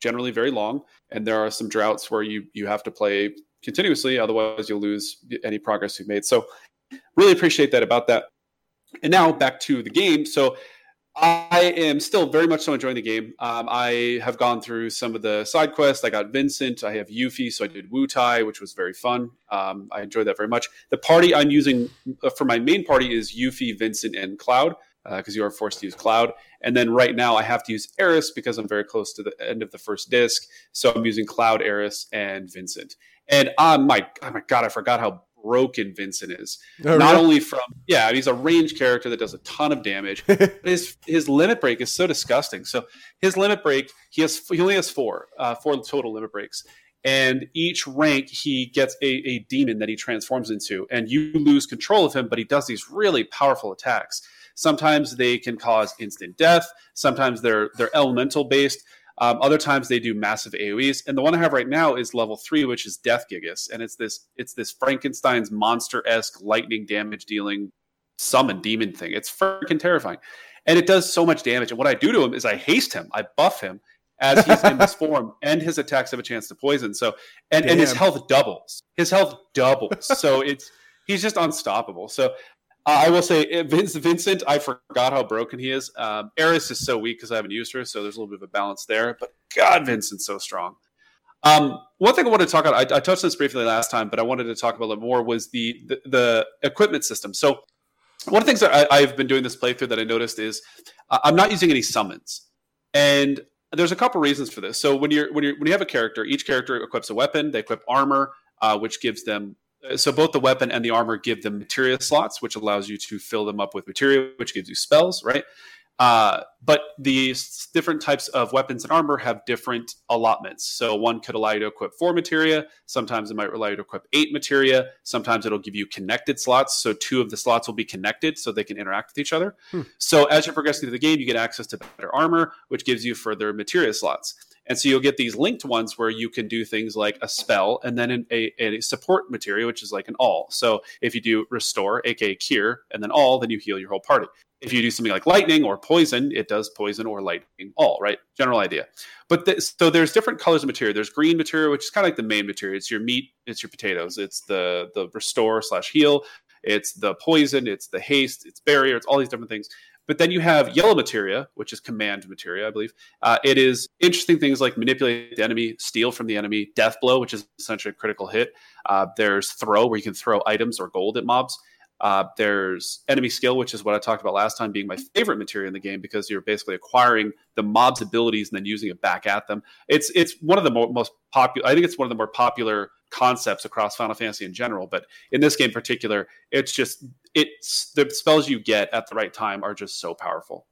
generally very long, and there are some droughts where you you have to play continuously, otherwise you'll lose any progress you've made. So, really appreciate that about that. And now back to the game. So I am still very much so enjoying the game. Um, I have gone through some of the side quests. I got Vincent. I have Yuffie, so I did Wutai, which was very fun. Um, I enjoyed that very much. The party I'm using uh, for my main party is Yuffie, Vincent, and Cloud because uh, you are forced to use Cloud. And then right now I have to use Aeris because I'm very close to the end of the first disc. So I'm using Cloud, Aeris, and Vincent. And oh my, oh my god, I forgot how broken Vincent is. Oh, Not really? only from yeah, he's a range character that does a ton of damage. his his limit break is so disgusting. So his limit break, he has he only has four, uh, four total limit breaks. And each rank, he gets a, a demon that he transforms into, and you lose control of him. But he does these really powerful attacks. Sometimes they can cause instant death. Sometimes they're they're elemental based. Um, other times they do massive AOE's, and the one I have right now is level three, which is Death Gigas, and it's this it's this Frankenstein's monster esque lightning damage dealing summon demon thing. It's freaking terrifying, and it does so much damage. And what I do to him is I haste him, I buff him as he's in this form, and his attacks have a chance to poison. So, and and his health doubles. His health doubles. so it's he's just unstoppable. So Uh, I will say, Vince, Vincent, I forgot how broken he is. Um, Aeris is so weak because I haven't used her, so there's a little bit of a balance there. But God, Vincent's so strong. Um, one thing I wanted to talk about, I, I, touched on this briefly last time, but I wanted to talk about it more was the, the, the equipment system. So one of the things that I, have been doing this playthrough that I noticed is uh, I'm not using any summons, and there's a couple reasons for this. So when you're when you when you have a character, each character equips a weapon. They equip armor, uh, which gives them so both the weapon and the armor give them materia slots, which allows you to fill them up with materia, which gives you spells, right? Uh, but these different types of weapons and armor have different allotments. So one could allow you to equip four materia. Sometimes it might allow you to equip eight materia. Sometimes it'll give you connected slots. So two of the slots will be connected so they can interact with each other. Hmm. So as you're progressing through the game, you get access to better armor, which gives you further materia slots. And so you'll get these linked ones where you can do things like a spell and then a, a support material, which is like an all. So if you do restore, aka cure, and then all, then you heal your whole party. If you do something like lightning or poison, it does poison or lightning all, right? General idea. But so there's different colors of material. There's green material, which is kind of like the main material. It's your meat, it's your potatoes, it's the the restore slash heal, it's the poison, it's the haste, it's barrier, it's all these different things. But then you have yellow materia, which is command materia, I believe. Uh, it is interesting things like manipulate the enemy, steal from the enemy, death blow, which is essentially a critical hit. Uh, there's throw, where you can throw items or gold at mobs. Uh, there's enemy skill, which is what I talked about last time, being my favorite material in the game because you're basically acquiring the mob's abilities and then using it back at them. It's it's one of the mo- most popular. I think it's one of the more popular concepts across Final Fantasy in general, but in this game in particular, it's just it's the spells you get at the right time are just so powerful.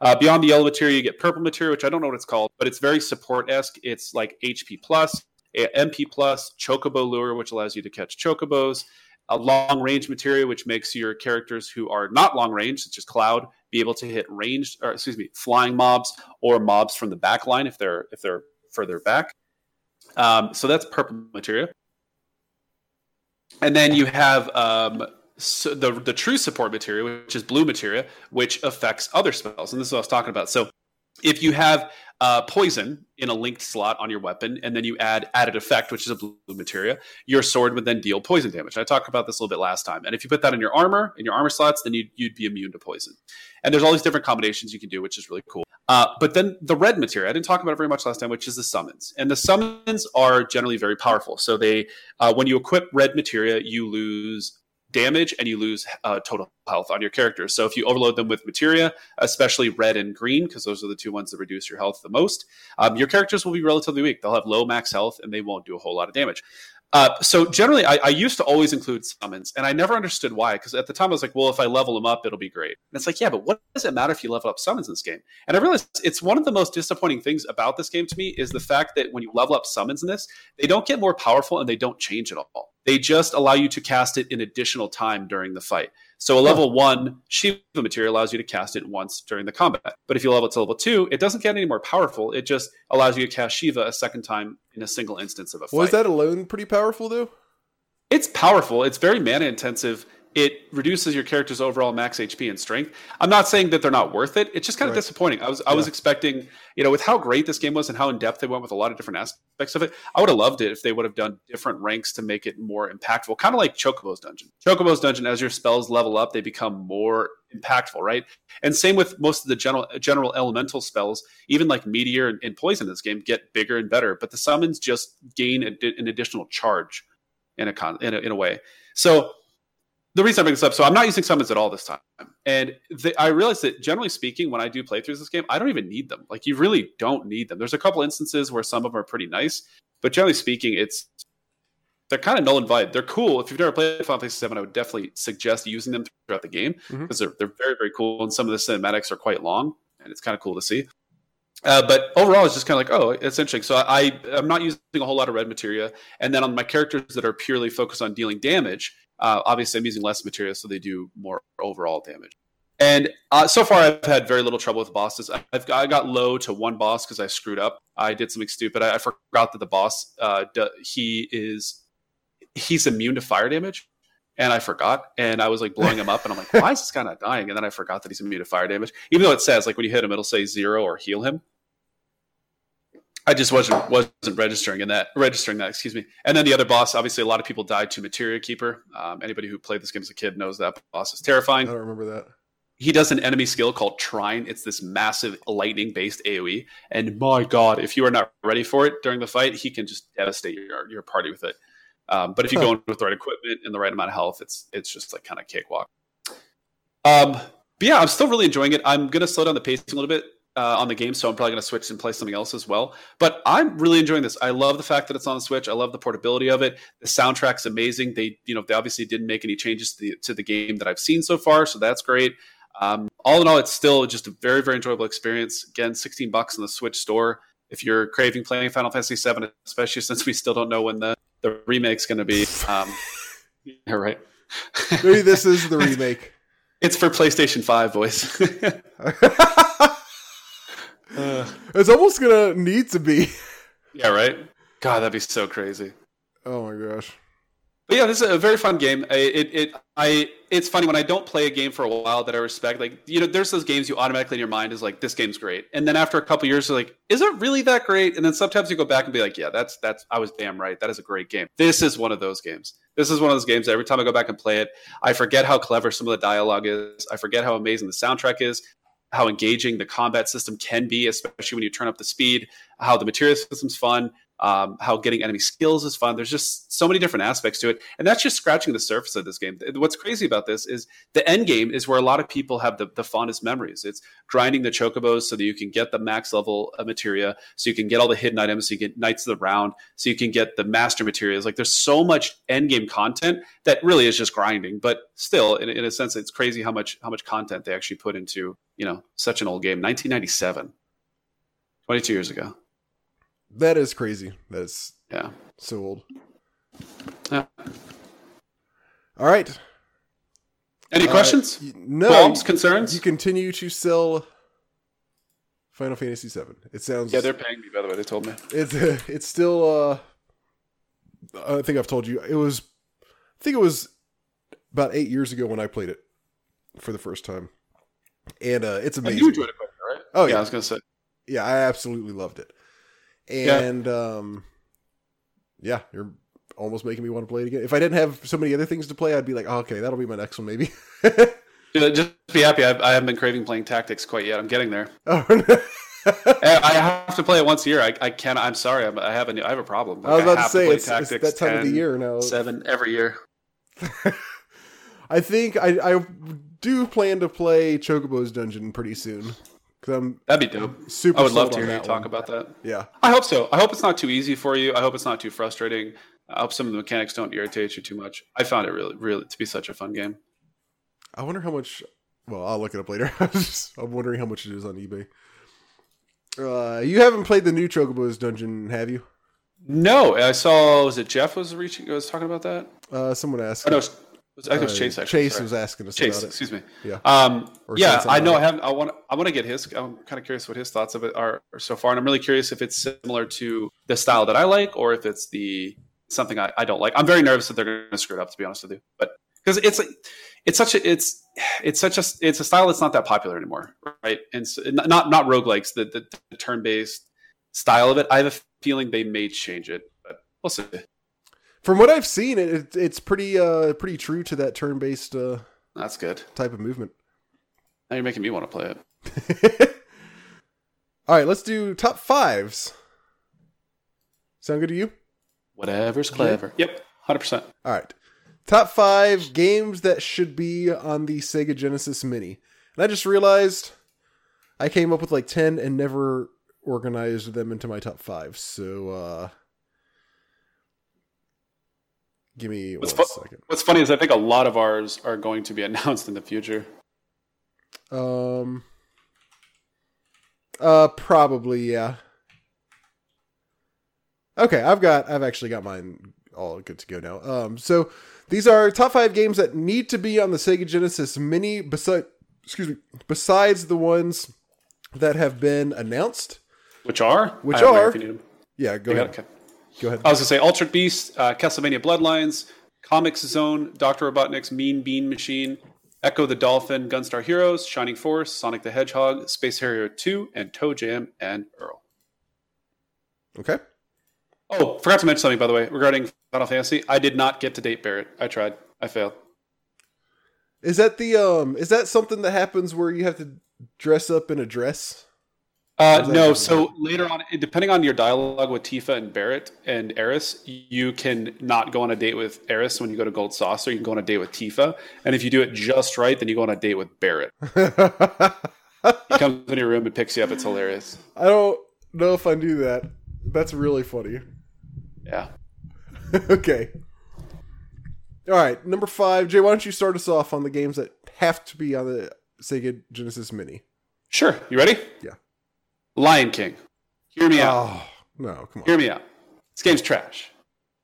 Uh, beyond the yellow material, you get purple material, which I don't know what it's called, but it's very support esque. It's like HP plus, MP plus, Chocobo lure, which allows you to catch chocobos a long range material, which makes your characters who are not long range, such as Cloud, be able to hit ranged, or excuse me, flying mobs or mobs from the back line if they're if they're further back. Um, so that's purple material, and then you have um, so the the true support material, which is blue material, which affects other spells, and this is what I was talking about. So if you have uh, poison in a linked slot on your weapon, and then you add added effect, which is a blue materia, your sword would then deal poison damage. I talked about this a little bit last time. And if you put that in your armor, in your armor slots, then you'd, you'd be immune to poison. And there's all these different combinations you can do, which is really cool. Uh, but then the red materia, I didn't talk about it very much last time, which is the summons. And the summons are generally very powerful. So they, uh, when you equip red materia, you lose damage and you lose uh, total health on your characters. So if you overload them with materia, especially red and green, because those are the two ones that reduce your health the most, um, your characters will be relatively weak. They'll have low max health and they won't do a whole lot of damage. Uh, so generally, I, I, used to always include summons, and I never understood why. Because at the time, I was like, "Well, if I level them up, it'll be great." And it's like, "Yeah, but what does it matter if you level up summons in this game?" And I realized it's one of the most disappointing things about this game to me is the fact that when you level up summons in this, they don't get more powerful and they don't change at all. They just allow you to cast it in additional time during the fight. So a level one Shiva material allows you to cast it once during the combat. But if you level it to level two, it doesn't get any more powerful. It just allows you to cast Shiva a second time in a single instance of a fight. Was that alone pretty powerful though? It's powerful. It's very mana intensive it reduces your character's overall max HP and strength. I'm not saying that they're not worth it. It's just kind of right. disappointing. I was I was expecting, you know, with how great this game was and how in depth they went with a lot of different aspects of it, I would have loved it if they would have done different ranks to make it more impactful. Kind of like Chocobo's dungeon. Chocobo's dungeon, as your spells level up, they become more impactful, right? And same with most of the general general elemental spells, even like meteor and, and poison in this game get bigger and better, but the summons just gain a, an additional charge in a con in a, in a way. So the reason I bring this up, so I'm not using summons at all this time, and the, I realized that generally speaking, when I do playthroughs this game, I don't even need them. Like you really don't need them. There's a couple instances where some of them are pretty nice, but generally speaking, it's they're kind of null and void. They're cool. If you've never played Final Fantasy VII, I would definitely suggest using them throughout the game because mm-hmm. they're they're very very cool, and some of the cinematics are quite long, and it's kind of cool to see. Uh, but overall, it's just kind of like, oh, it's interesting. So I, I'm not using a whole lot of red materia, and then on my characters that are purely focused on dealing damage, uh, obviously, I'm using less material, so they do more overall damage. And uh, so far, I've had very little trouble with bosses. I've got, I got low to one boss because I screwed up. I did something stupid. I, I forgot that the boss, uh, he is he's immune to fire damage, and I forgot. And I was like blowing him up, and I'm like, why is this guy not dying? And then I forgot that he's immune to fire damage, even though it says like when you hit him, it'll say zero or heal him. I just wasn't wasn't registering in that registering that. Excuse me. And then the other boss, obviously, a lot of people died to Materia Keeper. Um, anybody who played this game as a kid knows that boss is terrifying. I don't remember that. He does an enemy skill called Trine. It's this massive lightning based AOE, and my god, if you are not ready for it during the fight, he can just devastate your your party with it. Um, but if you Huh. go in with the right equipment and the right amount of health, it's it's just like kind of cakewalk. Um, but yeah, I'm still really enjoying it. I'm gonna slow down the pacing a little bit uh, on the game, so I'm probably gonna switch and play something else as well. But I'm really enjoying this. I love the fact that it's on the Switch. I love the portability of it. The soundtrack's amazing. They, you know, they obviously didn't make any changes to the to the game that I've seen so far, so that's great. Um, all in all, it's still just a very very enjoyable experience. Again, 16 bucks in the Switch store. If you're craving playing Final Fantasy VII, especially since we still don't know when the the remake's going to be. Um, yeah, right. Maybe this is the remake. It's for PlayStation 5, boys. It's almost gonna need to be. yeah, right? God, that'd be so crazy. Oh my gosh. But yeah, this is a very fun game. I, it, it, I, it's funny when I don't play a game for a while that I respect. Like, you know, there's those games you automatically in your mind is like, this game's great, and then after a couple years, you're like, is it really that great? And then sometimes you go back and be like, yeah, that's that's I was damn right. That is a great game. This is one of those games. This is one of those games. that Every time I go back and play it, I forget how clever some of the dialogue is. I forget how amazing the soundtrack is. How engaging the combat system can be, especially when you turn up the speed. How the material system's fun. Um, how getting enemy skills is fun. There's just so many different aspects to it, and that's just scratching the surface of this game. What's crazy about this is the end game is where a lot of people have the, the fondest memories. It's grinding the chocobos so that you can get the max level of materia, so you can get all the hidden items, so you get knights of the round, so you can get the master materials. Like there's so much end game content that really is just grinding, but still, in, in a sense, it's crazy how much how much content they actually put into you know such an old game. 1997, 22 years ago. That is crazy. That's Yeah. so old. Yeah. All right. Any Uh, questions? no. Qualms? Concerns? You continue to sell Final Fantasy VII. It sounds yeah, they're paying me. By the way, they told me. it's it's still uh I think I've told you it was I think it was about 8 years ago when I played it for the first time. And uh it's And amazing. you enjoyed it quite a bit, right? Oh, yeah. yeah. I was gonna say. yeah, I absolutely loved it. Yeah. And um yeah, you're almost making me want to play it again. If I didn't have so many other things to play, I'd be like, oh, okay, that'll be my next one maybe. Just be happy. I, I haven't been craving playing tactics quite yet. I'm getting there. oh, no. I I have to play it once a year. I, I can't. I'm sorry. I'm, I have a. I have a problem. I was about to have say play it's, it's that time of the year now. Seven every year. I think I I do plan to play Chocobo's Dungeon pretty soon because I'm That'd be dope. super. I would love to hear you that talk about that. Yeah, I hope so. I hope it's not too easy for you. I hope it's not too frustrating. I hope some of the mechanics don't irritate you too much. I found it really, really to be such a fun game. I wonder how much. Well, I'll look it up later. I was just, I'm wondering how much it is on eBay. Uh, you haven't played the new Chocobo's Dungeon, have you? No, I saw. Was it Jeff was reaching? Was talking about that? Uh, someone asked. Oh no, was, I think it was Uh, Chase. Actually, Chase sorry. was asking us Chase. about it. Excuse me. Yeah. Um, yeah, I know. I have. I want. I want to get his. I'm kind of curious what his thoughts of it are, are so far, and I'm really curious if it's similar to the style that I like, or if it's the something I, I don't like. I'm very nervous that they're going to screw it up. To be honest with you, but because it's like it's such a it's it's such a it's a style that's not that popular anymore, right? And so, not not roguelikes, the, the the turn based style of it. I have a feeling they may change it, but we'll see. From what I've seen, it, it it's pretty uh pretty true to that turn based uh, That's good. type of movement. Now you're making me want to play it. All right, let's do top fives. Sound good to you? Whatever's clever. Yep, hundred percent. All right. Top five games that should be on the Sega Genesis Mini. And I just realized I came up with like 10 and never organized them into my top five. So, uh, give me What's one fu- second. What's funny is I think a lot of ours are going to be announced in the future. Um, uh, probably, yeah. Okay, I've got, I've actually got mine all good to go now. Um, so these are top five games that need to be on the Sega Genesis Mini. Beside, excuse me, besides the ones that have been announced. Which are? Which I have them here are? If you need them. Yeah, go ahead. Okay. Go ahead. I was going to say Altered Beast, uh, Castlevania Bloodlines, Comix Zone, Dr. Robotnik's Mean Bean Machine, Ecco the Dolphin, Gunstar Heroes, Shining Force, Sonic the Hedgehog, Space Harrier 2, and ToeJam and Earl. Okay. Oh, forgot to mention something by the way regarding Final Fantasy. I did not get to date Barret. I tried. I failed. Is that the um? Is that something that happens where you have to dress up in a dress? Uh, no. So later on, depending on your dialogue with Tifa and Barret and Aeris, you can not go on a date with Aeris when you go to Gold Saucer. You can go on a date with Tifa, and if you do it just right, then you go on a date with Barret. he comes in your room and picks you up. It's hilarious. I don't know if I knew that. That's really funny. Yeah. okay. All right, number five. Jay, why don't you start us off on the games that have to be on the Sega Genesis Mini? Sure. You ready? Yeah. Lion King. Hear me out. Oh, no, come on. Hear me out. This game's trash,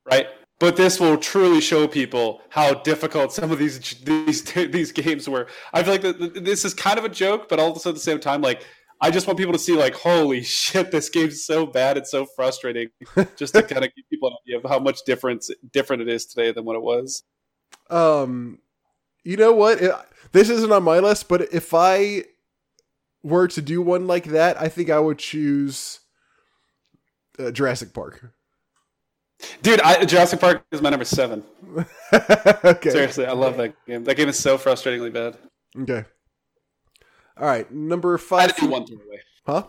right? But this will truly show people how difficult some of these these these games were. I feel like the, this is kind of a joke, but also at the same time, like I just want people to see, like, holy shit, this game's so bad, it's so frustrating. just to kind of give people an idea of how much difference different it is today than what it was. Um, you know what? It, this isn't on my list, but if I were to do one like that, I think I would choose uh, Jurassic Park. Dude, I, Jurassic Park is my number seven. okay. Seriously, I love that game. That game is so frustratingly bad. Okay. All right, number five. I had to do one throwaway. Huh?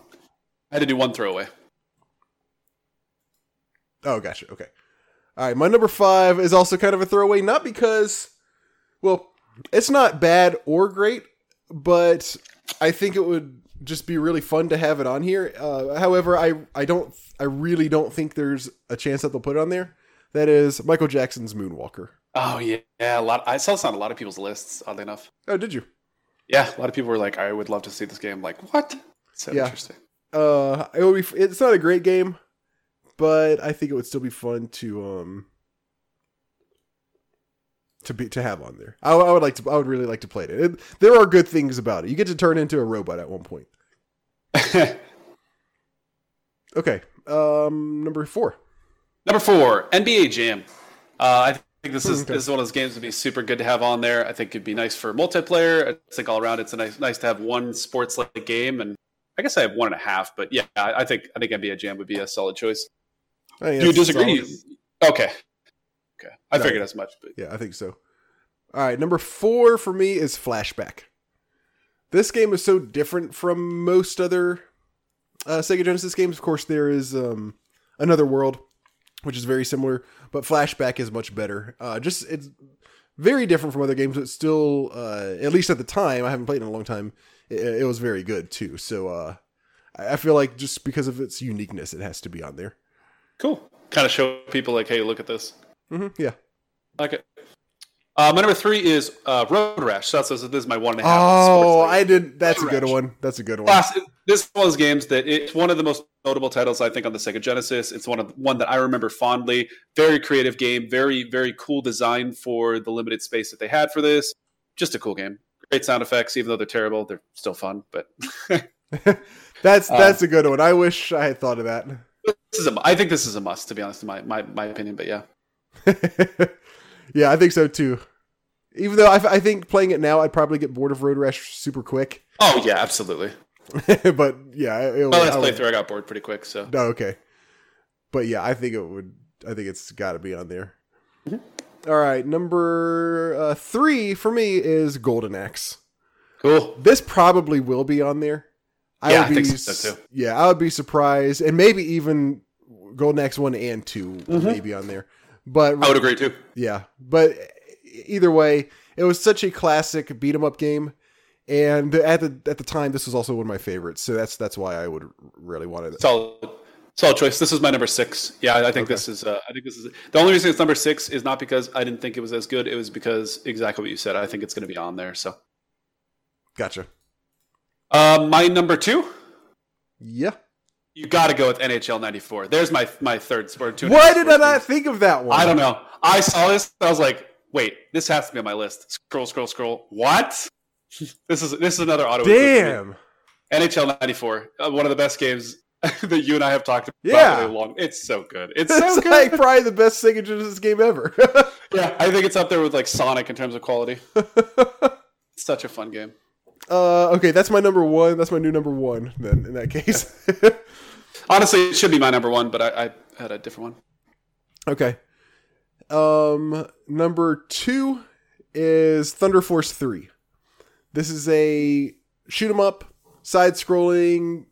I had to do one throwaway. Oh, gotcha. Okay. All right, my number five is also kind of a throwaway, not because, well, it's not bad or great, but I think it would just be really fun to have it on here. Uh, however, I I don't I really don't think there's a chance that they'll put it on there. That is Michael Jackson's Moonwalker. Oh yeah, yeah. A lot. I saw this on a lot of people's lists. Oddly enough. Oh, did you? Yeah, a lot of people were like, "I would love to see this game." Like, what? So Yeah. interesting. Uh, it would be. It's not a great game, but I think it would still be fun to um to be to have on there. I, I would like to. I would really like to play it. it. There are good things about it. You get to turn into a robot at one point. Okay. Um, number four. Number four, NBA Jam. Uh, I think this is Okay. this is one of those games that'd be super good to have on there. I think it'd be nice for multiplayer. I think all around it's a nice nice to have one sports like game, and I guess I have one and a half. But yeah, I, think I think NBA Jam would be a solid choice. Do you disagree? solid. Okay, okay. I No. figured as much, but Yeah, I think so. All right, number four for me is Flashback. This game is so different from most other uh, Sega Genesis games. Of course, there is um, Another World, which is very similar, but Flashback is much better. Uh, just it's very different from other games, but still, uh, at least at the time, I haven't played in a long time. It, it was very good too. So uh, I I feel like just because of its uniqueness, it has to be on there. cool. Kind of show people like, hey, look at this. Hmm yeah. Okay. Uh, my number three is uh, Road Rash. So that's this is my one and a half. Oh, I did. That's a good Rash. one. That's a good one. This is one of those games that it's one of the most notable titles I think on the Sega Genesis. It's one of one that I remember fondly. Very creative game, very very cool design for the limited space that they had for this. Just a cool game. Great sound effects, even though they're terrible, they're still fun. But That's Um, that's a good one. I wish I had thought of that. this is a, I think this is a must, to be honest, in my my, my opinion. But yeah, yeah, I think so too. Even though I, I think playing it now, I'd probably get bored of Road Rash super quick. oh yeah, absolutely. but yeah, it, My last I playthrough, I got bored pretty quick. So Oh, okay. But yeah, I think it would. I think it's got to be on there. Mm-hmm. All right, number uh, three for me is Golden Axe. cool. This probably will be on there. Yeah, I would be, think so, too. Yeah, I would be surprised, and maybe even Golden Axe one and 2 Mhm. may be on there. But I would agree too. yeah, but either way, it was such a classic beat 'em up game, and at the at the time, this was also one of my favorites. So that's that's why I would really want it. Solid, solid choice. This is my number six. Yeah, I think Okay. this is. Uh, I think this is the only reason it's number six is not because I didn't think it was as good. It was because exactly what you said. I think it's going to be on there. So, Gotcha. uh, my number two, Yeah. You got to go with NHL ninety-four. There's my my third sport. two Why did I not think of that one? I don't know. I saw this. I was like, wait, this has to be on my list. Scroll, scroll, scroll. What? this is this is another auto. Damn. NHL '94, uh, one of the best games that you and I have talked about Yeah. a long. It's so good. It's so good. like probably the best Sega Genesis game ever. Yeah, I think it's up there with like Sonic in terms of quality. It's such a fun game. Uh, okay, that's my number one. That's my new number one. Then in that case, Honestly, it should be my number one, but I, I had a different one. Okay. Um, number two is Thunder Force 3. This is a shoot 'em up, side scrolling,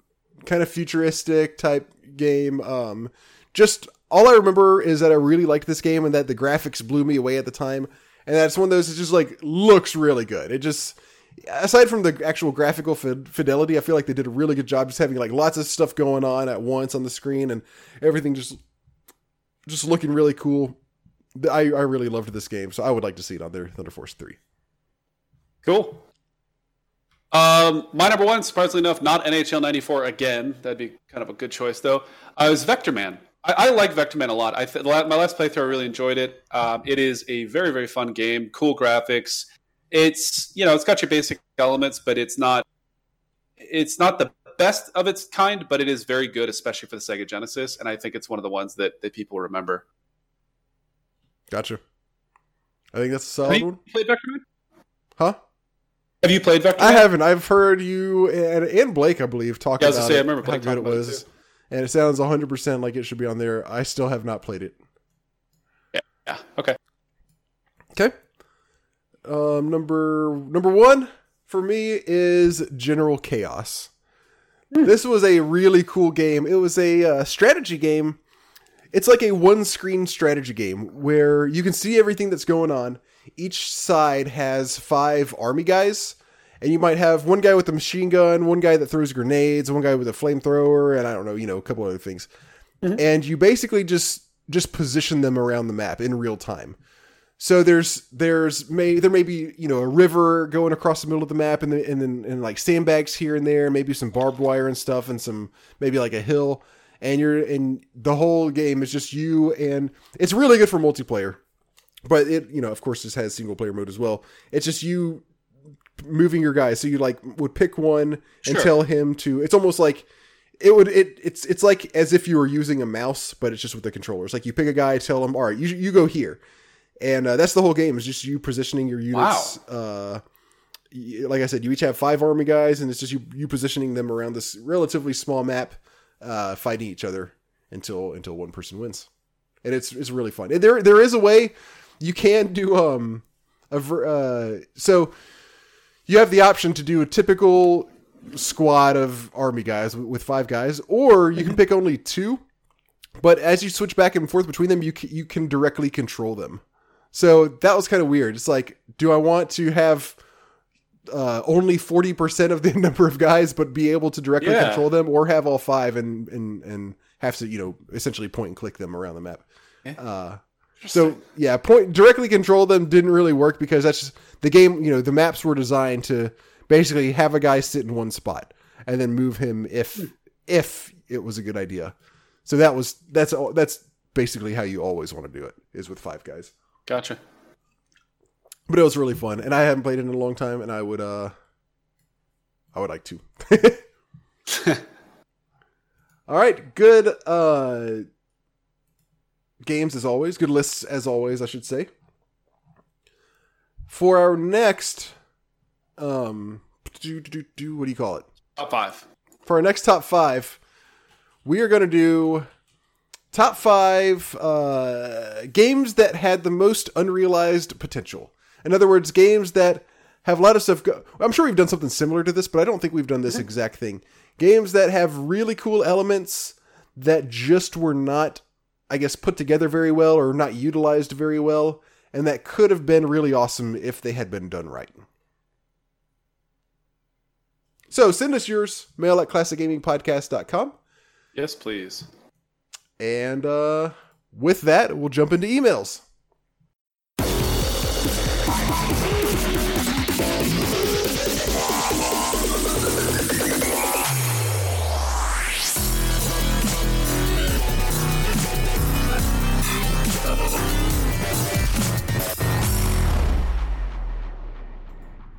kind of futuristic type game. Um, just all I remember is that I really liked this game and that the graphics blew me away at the time. And that's one of those that just like looks really good. It just, aside from the actual graphical fidelity, I feel like they did a really good job just having like lots of stuff going on at once on the screen and everything just, just looking really cool. I, I really loved this game, so I would like to see it on there, Thunder Force 3. Cool. Um, my number one, surprisingly enough, not NHL '94 again. That'd be kind of a good choice, though. Uh, was Vectorman. I, I like Vectorman a lot. I th- my last playthrough, I really enjoyed it. Um, it is a very very fun game. Cool graphics. It's you know it's got your basic elements, but it's not it's not the best of its kind, but it is very good, especially for the Sega Genesis. And I think it's one of the ones that that people remember. Gotcha. I think that's a solid one. Played Vectorman? Huh? Have you played Vector? I haven't. I've heard you and, and Blake, I believe, talk yeah, about say, it, I remember Blake how good it was, it and it sounds 100 percent like it should be on there. I still have not played it. Yeah. Yeah. Okay. Okay. Um, number number one for me is General Chaos. Hmm. This was a really cool game. It was a uh, strategy game. It's like a one screen strategy game where you can see everything that's going on each side has five army guys, and you might have one guy with a machine gun, one guy that throws grenades, one guy with a flamethrower, and I don't know, you know, a couple other things. Mm-hmm. And you basically just just position them around the map in real time. So there's there's may there may be you know a river going across the middle of the map and then and then and like sandbags here and there, maybe some barbed wire and stuff, and some maybe like a hill. And you're and the whole game is just you and it's really good for multiplayer. But it you know of course this has single player mode as well. It's just you moving your guys so you like would pick one and tell him to it's almost like it would it it's it's like as if you were using a mouse but it's just with the controllers. Like you pick a guy tell him all right you, you go here and uh, that's the whole game is just you positioning your units wow. uh like i said you each have five army guys and it's just you you positioning them around this relatively small map uh fighting each other until until one person wins and it's it's really fun and there there is a way you can do um a uh, so you have the option to do a typical squad of army guys with five guys, or you can pick only two. But as you switch back and forth between them, you can, you can directly control them. So that was kind of weird. It's like, do I want to have uh, only forty percent of the number of guys, but be able to directly yeah. control them, or have all five and and and have to you know essentially point and click them around the map? Yeah. Uh, so yeah, point directly control them didn't really work because that's just the game. You know, the maps were designed to basically have a guy sit in one spot and then move him if if it was a good idea. So that was that's that's basically how you always want to do it is with five guys. Gotcha. But it was really fun, and I haven't played it in a long time, and I would uh, I would like to. All right, good. Uh, games as always. Good lists as always, I should say. For our next, um, do, do, do, what do you call it? Top five. For our next top five, we are going to do top five uh, games that had the most unrealized potential. In other words, games that have a lot of stuff. Go- I'm sure we've done something similar to this, but I don't think we've done this exact thing. Games that have really cool elements that just were not I guess, put together very well or not utilized very well, and that could have been really awesome if they had been done right. So send us yours, mail at classicgamingpodcast.com. Yes, please. And uh, with that, we'll jump into emails.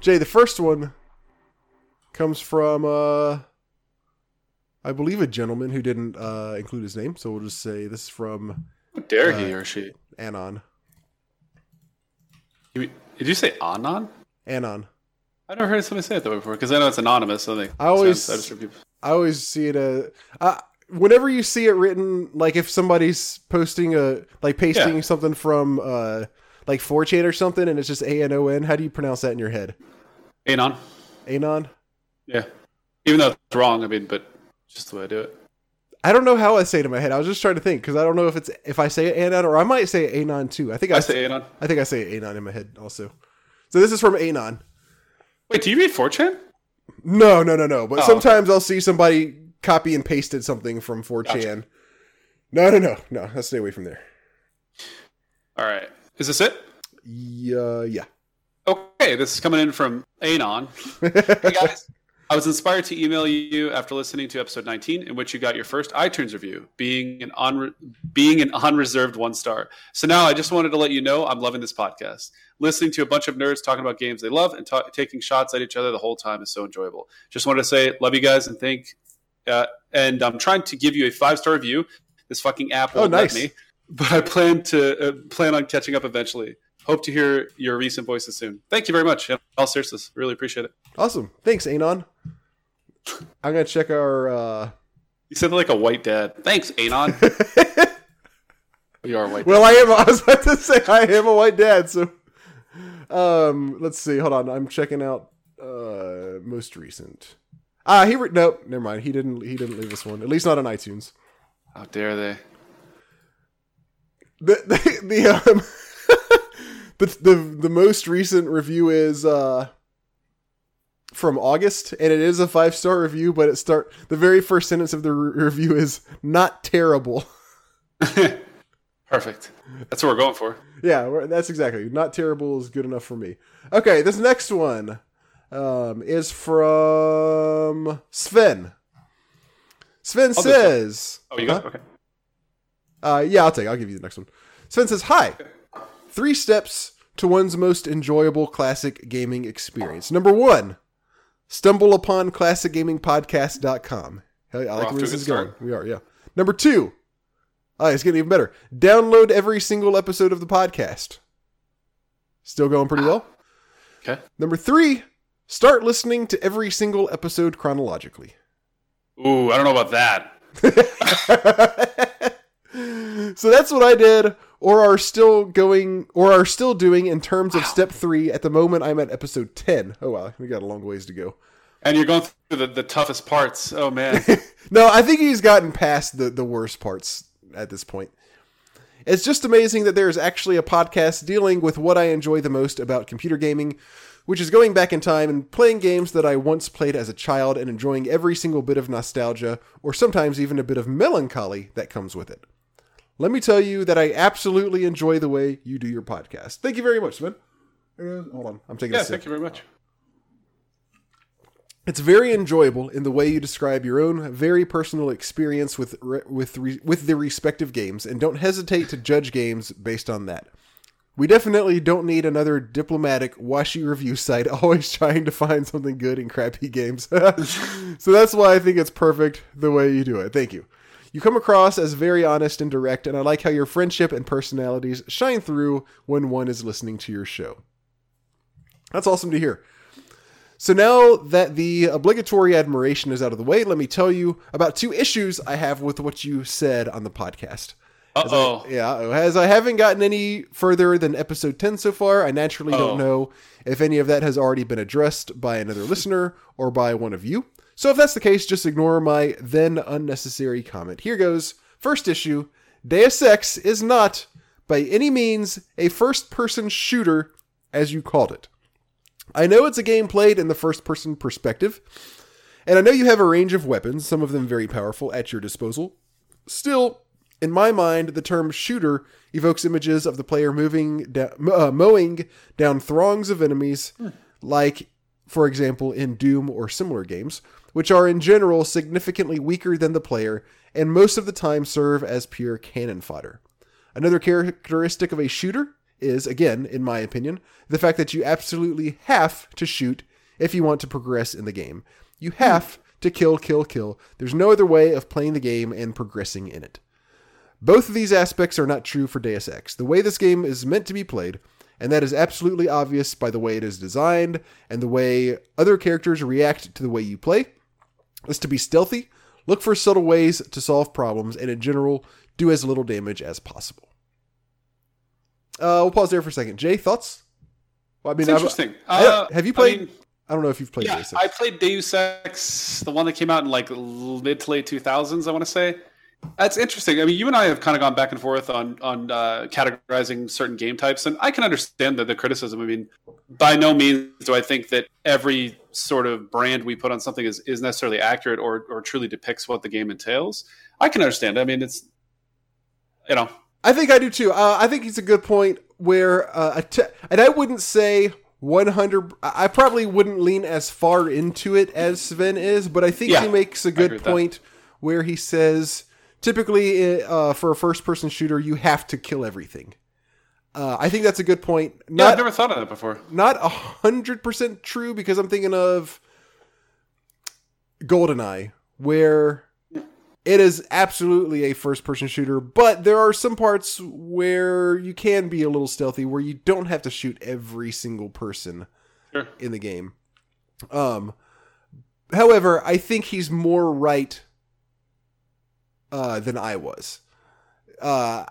Jay, the first one comes from, uh, I believe, a gentleman who didn't uh, include his name. So we'll just say this is from. How dare uh, he or she? Anon. Did you say Anon? Anon. I've never heard somebody say it that way before because I know it's anonymous. So they, I always, I, I always see it as. Uh, whenever you see it written, like if somebody's posting a like pasting Yeah. something from uh like 4chan or something, and it's just A N O N. How do you pronounce that in your head? Anon. Anon. Yeah. Even though it's wrong, I mean, but just the way I do it. I don't know how I say it in my head. I was just trying to think because I don't know if it's if I say Anon or I might say Anon too. I think I, I say Anon. I think I say Anon in my head also. So this is from Anon. Wait, do you read 4chan? No, no, no, no. But Oh, sometimes I'll see somebody copy and pasted something from 4chan. Gotcha. No, no, no, no. Let's stay away from there. All right. Is this it? Yeah, yeah. Okay, this is coming in from Anon. Hey guys, I was inspired to email you after listening to episode 19, in which you got your first iTunes review, being an on being an unreserved one star. So now I just wanted to let you know I'm loving this podcast. Listening to a bunch of nerds talking about games they love and ta- taking shots at each other the whole time is so enjoyable. Just wanted to say love you guys and thank. Uh, and I'm trying to give you a five star review. This fucking app Oh, won't nice. let me, but I plan to uh, plan on catching up eventually. Hope to hear your recent voices soon. Thank you very much. In all seriousness, really appreciate it. Awesome. Thanks, Anon. I'm gonna check our. uh You said like a white dad. Thanks, Anon. you are a white Well, I am. I was about to say I am a white dad. So, um, let's see. Hold on. I'm checking out uh most recent. Ah, he re- nope. Never mind. He didn't. He didn't leave this one. At least not on iTunes. How dare they? The the, the um. The, the the most recent review is uh from August and it is a five star review but it start the very first sentence of the re- review is not terrible Perfect. That's what we're going for. yeah we're- that's exactly not terrible is good enough for me okay this next one um is from Sven Sven I'll says Oh, you got Huh? okay. Uh, yeah, I'll take. I'll give you the next one. Sven says, "Hi, three steps to one's most enjoyable classic gaming experience. Number one, stumble upon classicgamingpodcast.com. Hell, I like where this is going. We are, yeah. Number two, ah, it's getting even better. Download every single episode of the podcast. Still going pretty well. Okay. Number three, start listening to every single episode chronologically. Ooh, I don't know about that. so that's what I did, or are still going, or are still doing in terms of step three. At the moment, I'm at episode ten. Oh wow, we got a long ways to go. And you're going through the, the toughest parts. Oh man. No, I think he's gotten past the the worst parts at this point. It's just amazing that there is actually a podcast dealing with what I enjoy the most about computer gaming, which is going back in time and playing games that I once played as a child and enjoying every single bit of nostalgia, or sometimes even a bit of melancholy that comes with it. Let me tell you that I absolutely enjoy the way you do your podcast. Thank you very much, Sven. Uh, hold on, I'm taking yeah, a sip. thank you very much. It's very enjoyable in the way you describe your own very personal experience with with with the respective games, and don't hesitate to judge games based on that. We definitely don't need another diplomatic washy review site always trying to find something good in crappy games. so that's why I think it's perfect the way you do it. Thank you. You come across as very honest and direct, and I like how your friendship and personalities shine through when one is listening to your show. That's awesome to hear. So now that the obligatory admiration is out of the way, let me tell you about two issues I have with what you said on the podcast. Uh oh. Yeah, as I haven't gotten any further than episode 10 so far, I naturally Oh. don't know if any of that has already been addressed by another listener or by one of you. So if that's the case, just ignore my then unnecessary comment. Here goes. First issue Deus Ex is not, by any means, a first person shooter, as you called it. I know it's a game played in the first person perspective, and I know you have a range of weapons, some of them very powerful, at your disposal. Still, in my mind, the term shooter evokes images of the player moving uh, mowing down throngs of enemies, like, for example, in Doom or similar games, which are in general significantly weaker than the player and most of the time serve as pure cannon fodder. Another characteristic of a shooter is, again, in my opinion, the fact that you absolutely have to shoot if you want to progress in the game. You have to kill, kill, kill. There's no other way of playing the game and progressing in it. Both of these aspects are not true for Deus Ex. The way this game is meant to be played, and that is absolutely obvious by the way it is designed and the way other characters react to the way you play, is to be stealthy, Look for subtle ways to solve problems, and in general, do as little damage as possible. Uh, we'll pause there for a second. Jay, thoughts? Well, I mean, it's interesting. I, uh, have you played? I, mean, I, don't know if you've played. Yeah. I played Deus Ex, the one that came out in like mid to late two thousands. I want to say. That's interesting. I mean, you and I have kind of gone back and forth on on uh, categorizing certain game types, and I can understand the, the criticism. I mean, by no means do I think that every sort of brand we put on something is, is necessarily accurate or or truly depicts what the game entails. I can understand. I mean, it's you know. I think I do too. Uh, I think it's a good point where, uh, and I wouldn't say 100 i probably wouldn't lean as far into it as sven is but i think yeah, he makes a good point where he says typically uh, for a first person shooter you have to kill everything uh, i think that's a good point not, yeah, i've never thought of that before not a hundred percent true because i'm thinking of goldeneye where it is absolutely a first person shooter, but there are some parts where you can be a little stealthy where you don't have to shoot every single person sure. in the game. Um however, I think he's more right uh than I was. Uh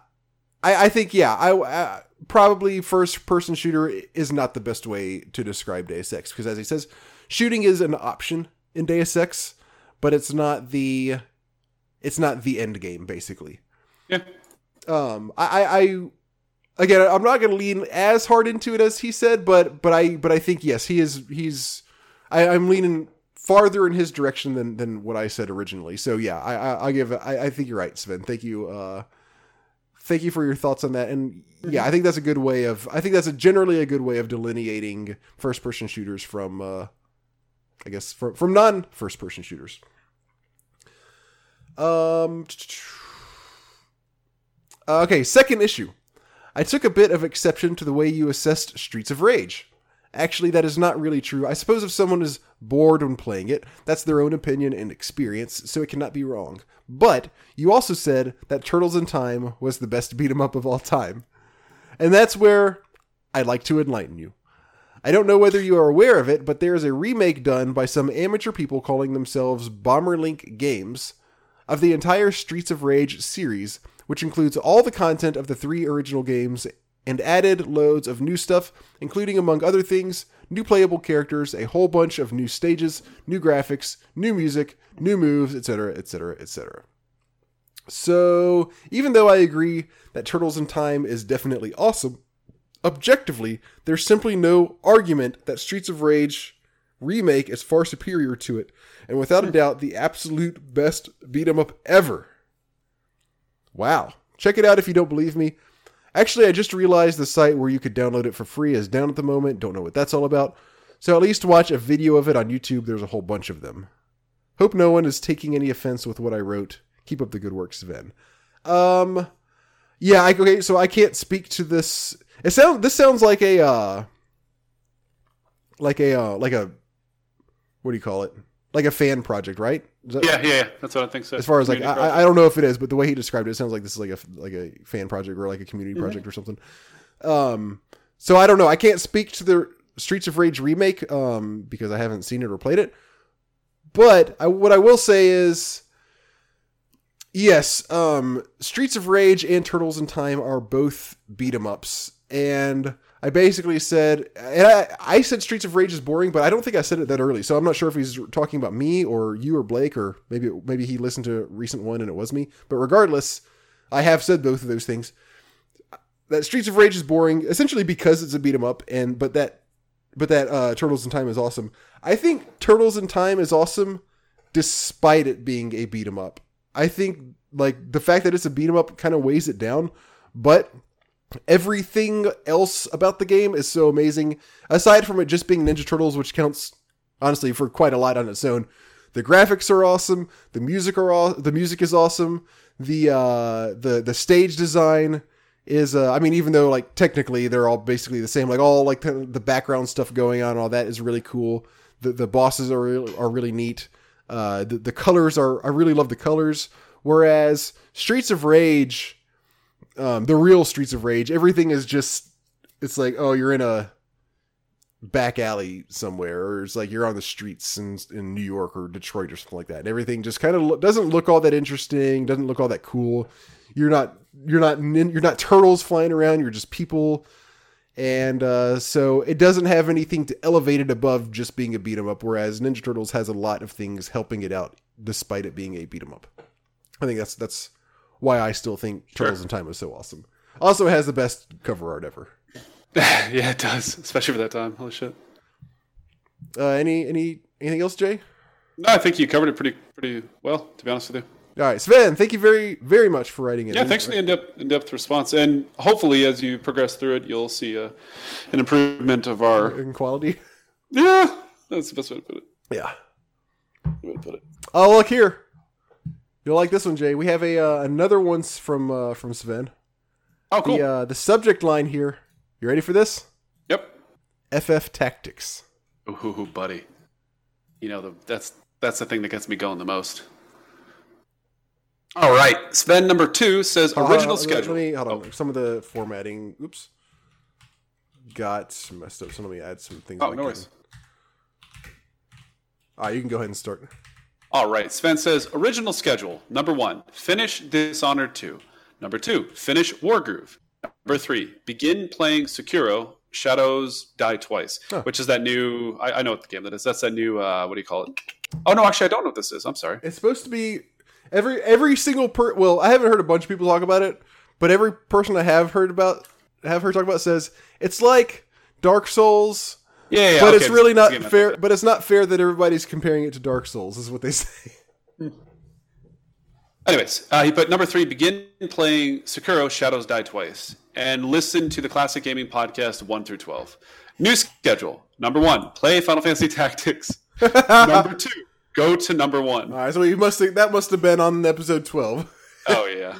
I I think yeah, I, I probably first person shooter is not the best way to describe Deus Ex because as he says, shooting is an option in Deus Ex, but it's not the it's not the end game, basically. Yeah. Um, I, I, again, I'm not going to lean as hard into it as he said, but, but I, but I think yes, he is. He's. I, I'm leaning farther in his direction than than what I said originally. So yeah, I, I, I give. I, I think you're right, Sven. Thank you. Uh, thank you for your thoughts on that. And yeah, I think that's a good way of. I think that's a generally a good way of delineating first person shooters from. Uh, I guess from from non first person shooters. Um. Okay, second issue. I took a bit of exception to the way you assessed Streets of Rage. Actually, that is not really true. I suppose if someone is bored when playing it, that's their own opinion and experience, so it cannot be wrong. But you also said that Turtles in Time was the best beat 'em up of all time. And that's where I'd like to enlighten you. I don't know whether you are aware of it, but there is a remake done by some amateur people calling themselves Bomberlink Games of the entire Streets of Rage series, which includes all the content of the three original games and added loads of new stuff, including, among other things, new playable characters, a whole bunch of new stages, new graphics, new music, new moves, etc., etc., etc. So, even though I agree that Turtles in Time is definitely awesome, objectively, there's simply no argument that Streets of Rage remake is far superior to it, and without a doubt, the absolute best beat 'em up ever. Wow. Check it out if you don't believe me. Actually, I just realized the site where you could download it for free is down at the moment. Don't know what that's all about. So at least watch a video of it on YouTube. There's a whole bunch of them. Hope no one is taking any offense with what I wrote. Keep up the good work, Sven. Um, yeah, I, okay. So I can't speak to this. It sounds. This sounds like a, uh, like a, uh, like a what do you call it? Like a fan project, right? That, yeah, yeah, yeah, that's what I think. So as far as like, I, I, don't know if it is, but the way he described it, it sounds like this is like a like a fan project or like a community mm-hmm. project or something. Um, so I don't know. I can't speak to the Streets of Rage remake um because I haven't seen it or played it. But I, what I will say is, yes, um, Streets of Rage and Turtles in Time are both beat 'em ups, and I basically said, and I, I said Streets of Rage is boring, but I don't think I said it that early. So I'm not sure if he's talking about me or you or Blake, or maybe maybe he listened to a recent one and it was me. But regardless, I have said both of those things. That Streets of Rage is boring, essentially because it's a beat 'em up, and but that but that uh, Turtles in Time is awesome. I think Turtles in Time is awesome, despite it being a beat 'em up. I think like the fact that it's a beat 'em up kind of weighs it down, but everything else about the game is so amazing. Aside from it just being Ninja Turtles, which counts honestly for quite a lot on its own. The graphics are awesome. The music are all the music is awesome. The uh, the the stage design is uh, I mean even though like technically they're all basically the same, like all like the, the background stuff going on, all that is really cool. The the bosses are are really neat. Uh, the the colors are I really love the colors. Whereas Streets of Rage um, the real Streets of Rage, everything is just it's like oh you're in a back alley somewhere, or it's like you're on the streets in in New York or Detroit or something like that, and everything just kind of lo- doesn't look all that interesting, doesn't look all that cool. You're not you're not you're not turtles flying around. You're just people, and uh, so it doesn't have anything to elevate it above just being a beat 'em up. Whereas Ninja Turtles has a lot of things helping it out, despite it being a beat 'em up. I think that's that's why I still think Turtles in Time is so awesome. Also, it has the best cover art ever. yeah, it does, especially for that time. Holy shit. Uh, any any anything else, Jay? No, I think you covered it pretty pretty well. To be honest with you. All right, Sven, thank you very very much for writing it. Yeah, thanks for the in-depth, in-depth response, and hopefully, as you progress through it, you'll see uh, an improvement of our. in quality. Yeah, that's the best way to put it. Yeah. Way to put it. Oh, look here. You'll like this one, Jay. We have a uh, another one from uh, from Sven. Oh, cool. The uh, the subject line here. You ready for this? Yep. FF Tactics. Ooh, hoo hoo, buddy. You know the, that's that's the thing that gets me going the most. All right, Sven number two says Hold original on, schedule. Let me hold on. Oh. Some of the formatting. Oops. Got messed up. So let me add some things. Oh, no worries. All right, you can go ahead and start. All right, Sven says original schedule. Number one, finish Dishonored 2. Number two, finish Wargroove. Number three, begin playing Sekiro. Shadows Die Twice, Huh. which is that new. I, I know what the game that is. That's that new. Uh, what do you call it? Oh no, actually, I don't know what this is. I'm sorry. It's supposed to be every every single per. Well, I haven't heard a bunch of people talk about it, but every person I have heard about have heard talk about says it's like Dark Souls, Yeah, yeah. but okay, it's really not game I fair. But it's not fair that everybody's comparing it to Dark Souls. Is what they say. Anyways, uh, he put number three: begin playing Sekiro: Shadows Die Twice, and listen to the Classic Gaming Podcast one through twelve. New schedule: number one, play Final Fantasy Tactics. number two, go to number one. All right, so you must think that must have been on episode twelve. Oh yeah.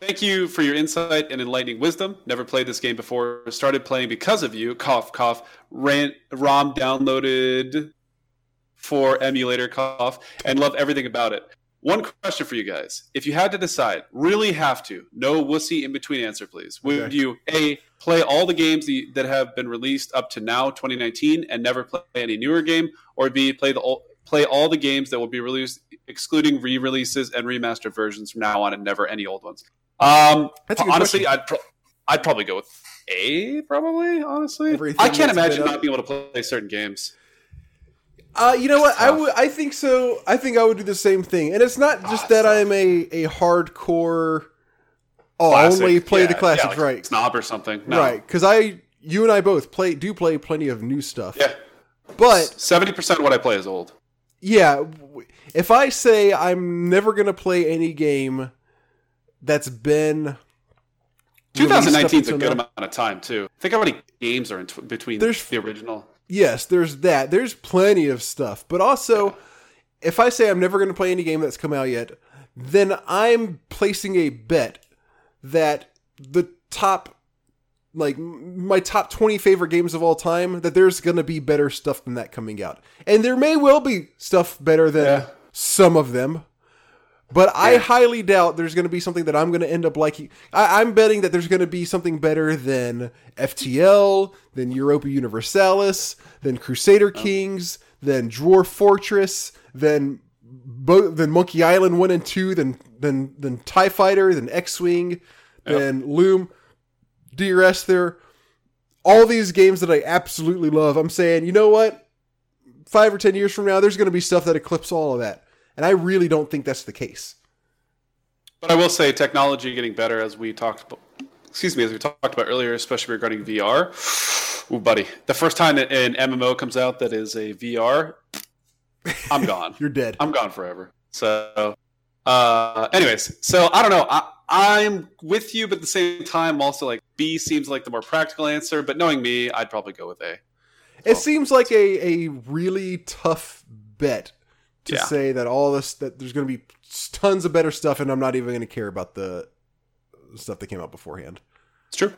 Thank you for your insight and enlightening wisdom. Never played this game before. Started playing because of you. Cough, cough. Ran, ROM downloaded for emulator. Cough, and love everything about it. One question for you guys: If you had to decide, really have to, no wussy in between answer, please. Would Okay. you a play all the games that have been released up to now, 2019, and never play any newer game, or b play the play all the games that will be released, excluding re-releases and remastered versions from now on, and never any old ones? Um, That's a good honestly, question. I'd pro- I'd probably go with A. Probably, honestly, Everything I can't imagine not being able to play certain games. Uh, you know what? I would. I think so. I think I would do the same thing. And it's not just Ah, that tough. I'm a a hardcore. Oh, Classic. only play the classics, yeah, like right? Snob or something, no. Right, because I, you and I both play do play plenty of new stuff. Yeah, But seventy percent of what I play is old. yeah, if I say I'm never gonna play any game that's been 2019 is a good now- amount of time too. Think how many games are in tw- between There's- the original. yes, there's that. There's plenty of stuff. But also, if I say I'm never going to play any game that's come out yet, then I'm placing a bet that the top, like my top 20 favorite games of all time, that there's going to be better stuff than that coming out. And there may well be stuff better than Yeah. some of them. But I highly doubt there's going to be something that I'm going to end up liking. I, I'm betting that there's going to be something better than FTL, than Europa Universalis, than Crusader oh. Kings, than Dwarf Fortress, than Bo- than Monkey Island one and two, than than than Tie Fighter, than X Wing, than Loom, DRS. There, all these games that I absolutely love. I'm saying, you know what? Five or ten years from now, there's going to be stuff that eclipse all of that. And I really don't think that's the case. But I will say, technology getting better as we talked. About, excuse me, as we talked about earlier, especially regarding VR. Ooh, buddy, the first time an MMO comes out that is a VR, I'm gone. You're dead. I'm gone forever. So, uh, anyways, so I don't know. I, I'm with you, but at the same time, also like B seems like the more practical answer. But knowing me, I'd probably go with A. It seems like a, a really tough bet to Yeah. say that all this that there's going to be tons of better stuff, and I'm not even going to care about the stuff that came out beforehand. It's true.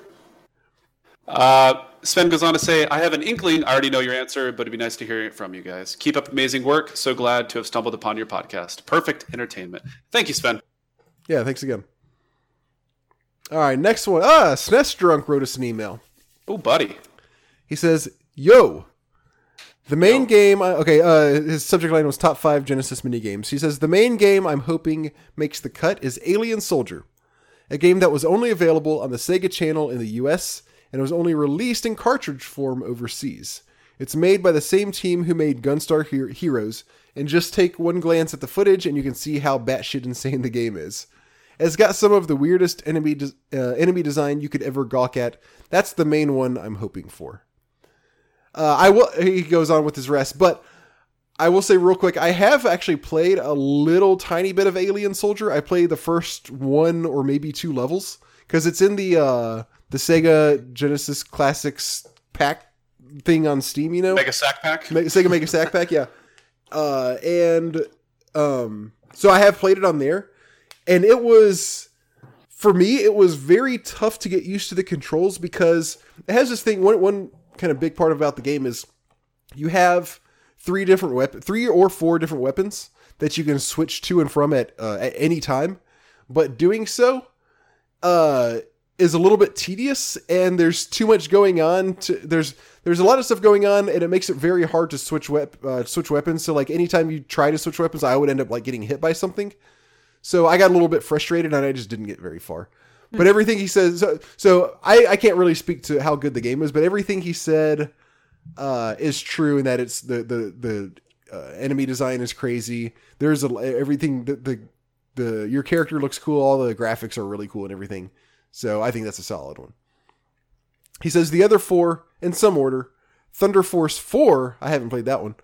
Uh, Sven goes on to say, I have an inkling. I already know your answer, but it'd be nice to hear it from you guys. Keep up amazing work. So glad to have stumbled upon your podcast. Perfect entertainment. Thank you, Sven. Yeah, thanks again. All right, next one. Ah, SNES Drunk wrote us an email. Oh, buddy. He says, Yo. The main game, uh, okay, uh, his subject line was top five Genesis mini games. He says, The main game I'm hoping makes the cut is Alien Soldier, a game that was only available on the Sega Channel in the US and was only released in cartridge form overseas. It's made by the same team who made Gunstar Her- Heroes, and just take one glance at the footage and you can see how batshit insane the game is. It's got some of the weirdest enemy de- uh, enemy design you could ever gawk at. That's the main one I'm hoping for. Uh, I will. He goes on with his rest, but I will say real quick. I have actually played a little tiny bit of Alien Soldier. I played the first one or maybe two levels because it's in the uh, the Sega Genesis Classics pack thing on Steam. You know, Mega Sack Pack. Sega Mega Sack Pack, yeah. Uh, and um, so I have played it on there, and it was for me it was very tough to get used to the controls because it has this thing. One one kind of big part about the game is you have three different weapon, three or four different weapons that you can switch to and from at uh, at any time, but doing so uh is a little bit tedious and there's too much going on to there's there's a lot of stuff going on and it makes it very hard to switch wep- uh, switch weapons. So like anytime you try to switch weapons I would end up like getting hit by something. So I got a little bit frustrated and I just didn't get very far but everything he says so, so I I can't really speak to how good the game is but everything he said uh is true in that it's the the the uh, enemy design is crazy there's a everything the, the the your character looks cool all the graphics are really cool and everything so I think that's a solid one. He says the other four, in some order Thunder Force 4, I haven't played that one,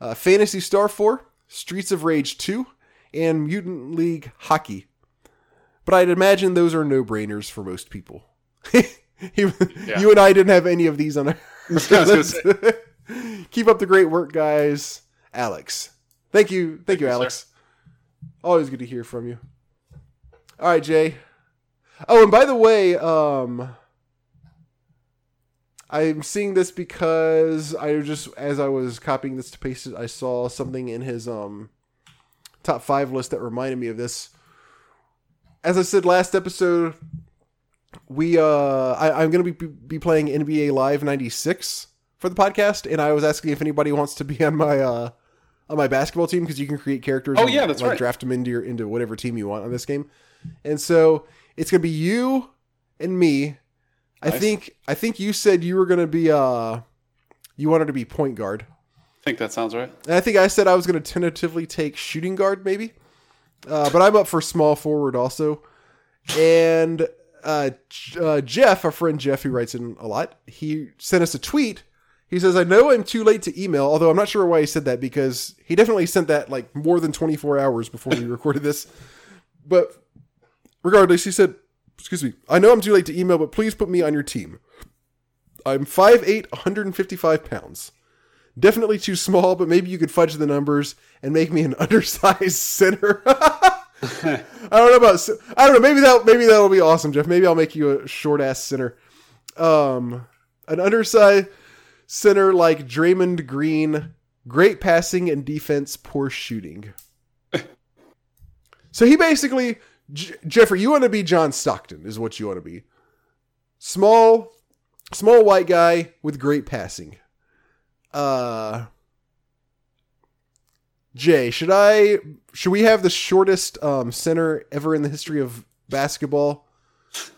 uh, Phantasy Star 4, Streets of Rage 2, and Mutant League Hockey. But I'd imagine those are no brainers for most people. He- Yeah. You and I didn't have any of these on our. Keep up the great work, guys. Alex. Thank you. Thank, you, you, Alex. Always good to hear from you. All right, Jay. Oh, and by the way, um, I'm seeing this because I just as I was copying this to paste it, I saw something in his um top five list that reminded me of this. As I said last episode, we uh I, I'm gonna be be playing NBA Live '96 for the podcast, and I was asking if anybody wants to be on my uh on my basketball team because you can create characters. Oh, and, yeah, that's like, right. Draft them into your into whatever team you want on this game, and so it's gonna be you and me. I think I think you said you were gonna be uh you wanted to be point guard. I think that sounds right. And I think I said I was going to tentatively take shooting guard, maybe. Uh, but I'm up for small forward also. And uh, uh, Jeff, our friend Jeff, who writes in a lot, he sent us a tweet. He says, I know I'm too late to email, although I'm not sure why he said that because he definitely sent that like more than 24 hours before we recorded this. But regardless, he said, Excuse me, I know I'm too late to email, but please put me on your team. I'm 5'8, 155 pounds. Definitely too small, but maybe you could fudge the numbers and make me an undersized center. I don't know about. I don't know. Maybe that. Maybe that'll be awesome, Jeff. Maybe I'll make you a short ass center. Um, an undersized center like Draymond Green. Great passing and defense, poor shooting. so he basically, J- Jeffrey, you want to be John Stockton, is what you want to be. Small, small white guy with great passing. Uh Jay, should I should we have the shortest um, center ever in the history of basketball?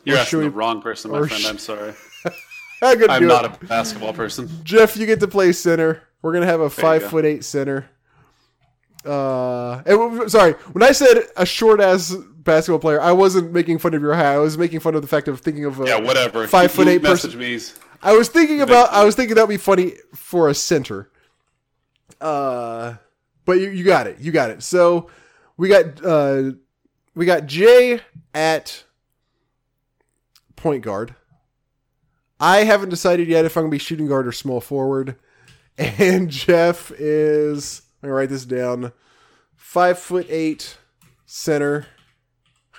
You're Or asking should the wrong person, my friend. sh- I'm sorry. I'm not it. a basketball person. Jeff, you get to play center. We're gonna have a you five foot eight center. Uh, and sorry, when I said a short ass basketball player, I wasn't making fun of your height. I was making fun of the fact of thinking of a, Yeah, whatever. Five foot eight message person. me. I was thinking about. I was thinking that would be funny for a center. Uh, but you, you got it. You got it. So we got uh, we got Jay at point guard. I haven't decided yet if I'm gonna be shooting guard or small forward. And Jeff is. I'm gonna write this down. Five foot eight center.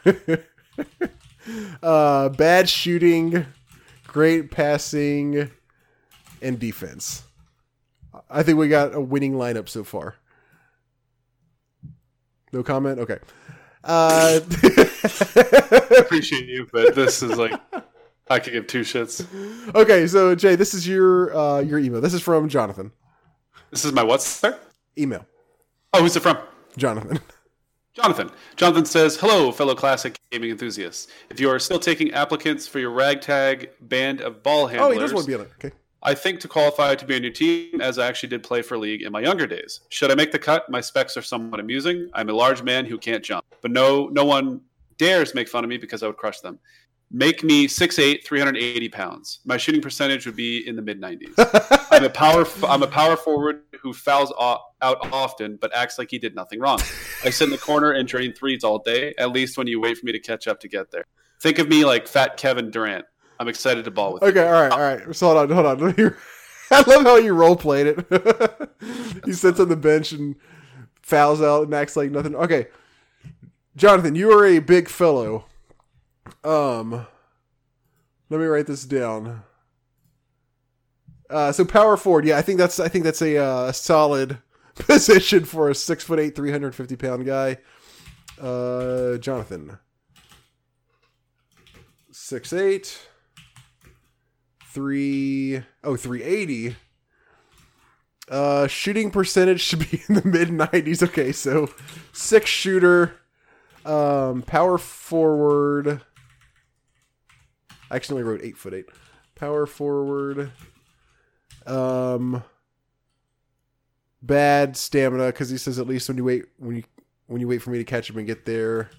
uh, bad shooting great passing and defense. I think we got a winning lineup so far. No comment. Okay. Uh, appreciate you, but this is like I could give two shits. Okay, so Jay, this is your uh, your email. This is from Jonathan. This is my what, sir? Email. Oh, who's it from? Jonathan. Jonathan. Jonathan says, Hello, fellow classic gaming enthusiasts. If you are still taking applicants for your ragtag band of ball handlers, Oh, he does want to be on it. Okay. I think to qualify to be a new team, as I actually did play for league in my younger days. Should I make the cut? My specs are somewhat amusing. I'm a large man who can't jump, but no, no one dares make fun of me because I would crush them. Make me 6'8", 380 pounds. My shooting percentage would be in the mid 90s. I'm a power. I'm a power forward who fouls out often, but acts like he did nothing wrong. I sit in the corner and drain threes all day. At least when you wait for me to catch up to get there. Think of me like Fat Kevin Durant. I'm excited to ball with. you. Okay, all right, all right. So hold on, hold on. I love how you role played it. he sits on the bench and fouls out and acts like nothing. Okay, Jonathan, you are a big fellow. Um, let me write this down. Uh, so power forward, yeah, I think that's I think that's a uh, solid position for a six foot eight, three hundred fifty pound guy. Uh, Jonathan, six eight three oh 380 uh shooting percentage should be in the mid 90s okay so six shooter um power forward. I only wrote eight foot eight. Power forward um bad stamina because he says at least when you wait when you when you wait for me to catch him and get there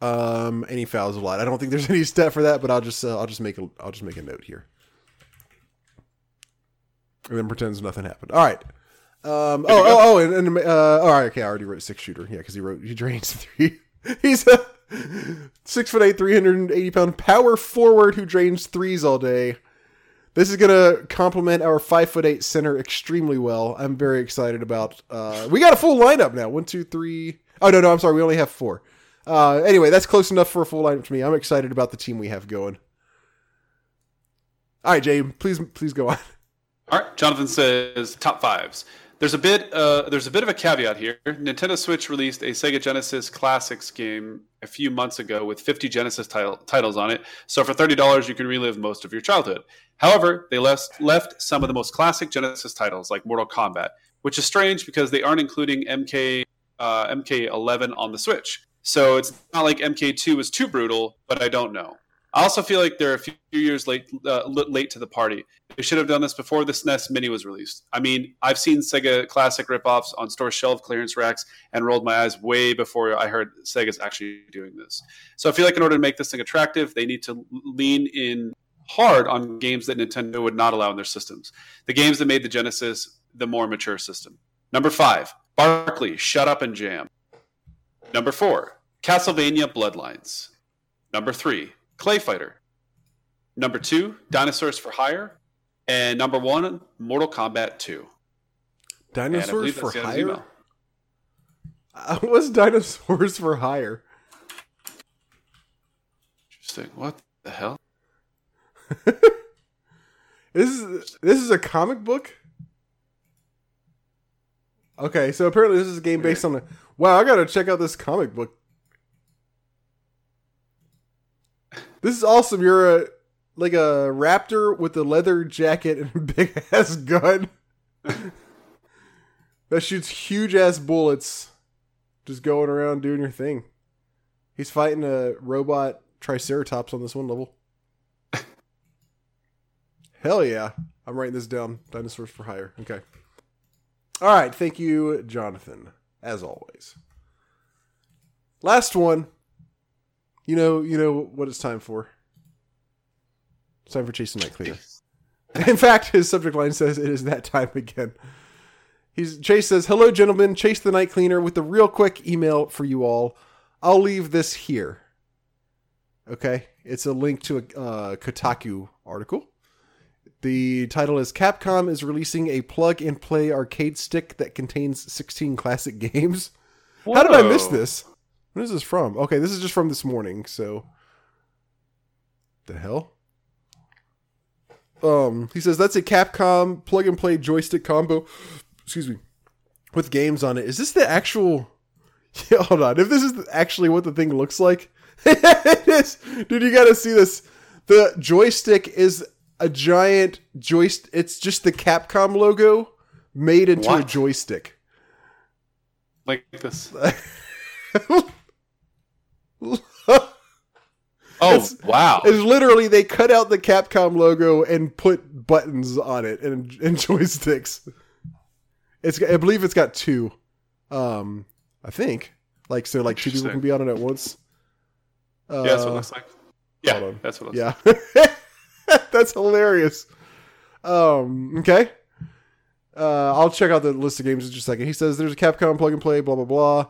um, any fouls a lot. I don't think there's any step for that, but I'll just uh, I'll just make a I'll just make a note here, and then pretends nothing happened. All right. Um, oh, oh, oh, and, and uh, all right, okay. I already wrote six shooter. Yeah, because he wrote he drains three. He's a six foot eight, three hundred and eighty pound power forward who drains threes all day. This is gonna complement our five foot eight center extremely well. I'm very excited about. Uh, we got a full lineup now. One, two, three. Oh no, no, I'm sorry. We only have four. Uh, anyway, that's close enough for a full lineup to me. I'm excited about the team we have going. All right, Jay, please, please go on. All right, Jonathan says top fives. There's a bit. Uh, there's a bit of a caveat here. Nintendo Switch released a Sega Genesis Classics game a few months ago with 50 Genesis title, titles on it. So for thirty dollars, you can relive most of your childhood. However, they left left some of the most classic Genesis titles like Mortal Kombat, which is strange because they aren't including MK uh, MK11 on the Switch. So it's not like MK2 was too brutal, but I don't know. I also feel like they're a few years late uh, late to the party. They should have done this before the SNES Mini was released. I mean, I've seen Sega Classic ripoffs on store shelf clearance racks and rolled my eyes way before I heard Sega's actually doing this. So I feel like in order to make this thing attractive, they need to lean in hard on games that Nintendo would not allow in their systems. The games that made the Genesis the more mature system. Number five, Barkley, Shut Up and Jam. Number four, Castlevania Bloodlines. Number three, Clay Fighter. Number two, Dinosaurs for Hire. And number one, Mortal Kombat 2. Dinosaurs for that's the end of his hire? Uh, What's dinosaurs for hire? Interesting. What the hell? This is this is a comic book. Okay, so apparently this is a game based on the. Wow, I gotta check out this comic book. This is awesome. You're a like a raptor with a leather jacket and a big ass gun that shoots huge ass bullets, just going around doing your thing. He's fighting a robot triceratops on this one level. Hell yeah. I'm writing this down. Dinosaurs for hire. Okay. All right. Thank you, Jonathan, as always. Last one. You know, you know what it's time for. It's time for Chase the Night Cleaner. In fact, his subject line says it is that time again. He's Chase says, "Hello, gentlemen. Chase the Night Cleaner with a real quick email for you all. I'll leave this here. Okay, it's a link to a uh, Kotaku article. The title is Capcom is releasing a plug and play arcade stick that contains 16 classic games. How did I miss this? When is this from? Okay, this is just from this morning, so the hell? Um, he says that's a Capcom plug and play joystick combo. Excuse me, with games on it. Is this the actual? Yeah, hold on. If this is actually what the thing looks like, it is, dude. You got to see this. The joystick is a giant joystick. It's just the Capcom logo made into a joystick. Like this. Oh It's- wow! It's literally they cut out the Capcom logo and put buttons on it and, and joysticks. It's I believe it's got two. Um, I think like so like two people can be on it at once. Uh, yeah, that's what it looks like. Yeah, that's what it looks Yeah. That's hilarious. Um, okay. Uh, I'll check out the list of games in just a second. He says there's a Capcom plug and play, blah, blah, blah.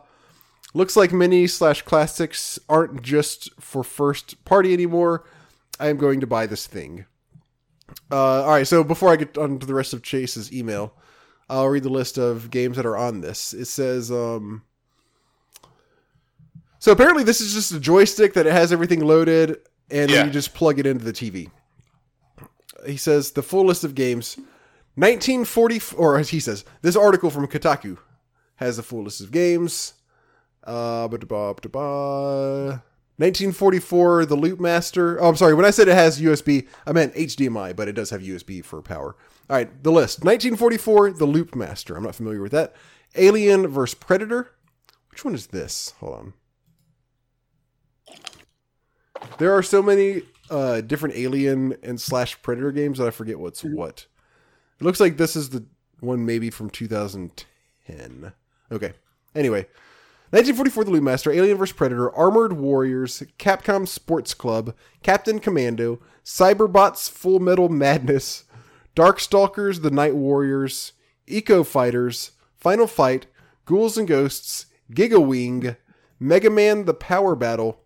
Looks like mini slash classics aren't just for first party anymore. I am going to buy this thing. Uh, all right, so before I get on to the rest of Chase's email, I'll read the list of games that are on this. It says, um, so apparently this is just a joystick that it has everything loaded, and Yeah. then you just plug it into the TV. He says the full list of games, 1940, or as he says, this article from Kotaku has a full list of games. Uh, ba- ba- ba- ba- 1944, the Loop Master. Oh, I'm sorry. When I said it has USB, I meant HDMI, but it does have USB for power. All right, the list. 1944, the Loop Master. I'm not familiar with that. Alien vs. Predator. Which one is this? Hold on. There are so many uh, different Alien and slash Predator games that I forget what's what. It looks like this is the one maybe from 2010. Okay. Anyway, 1944 The Loop Master, Alien vs. Predator, Armored Warriors, Capcom Sports Club, Captain Commando, Cyberbots Full Metal Madness, Darkstalkers The Night Warriors, Eco Fighters, Final Fight, Ghouls and Ghosts, Giga Wing, Mega Man The Power Battle,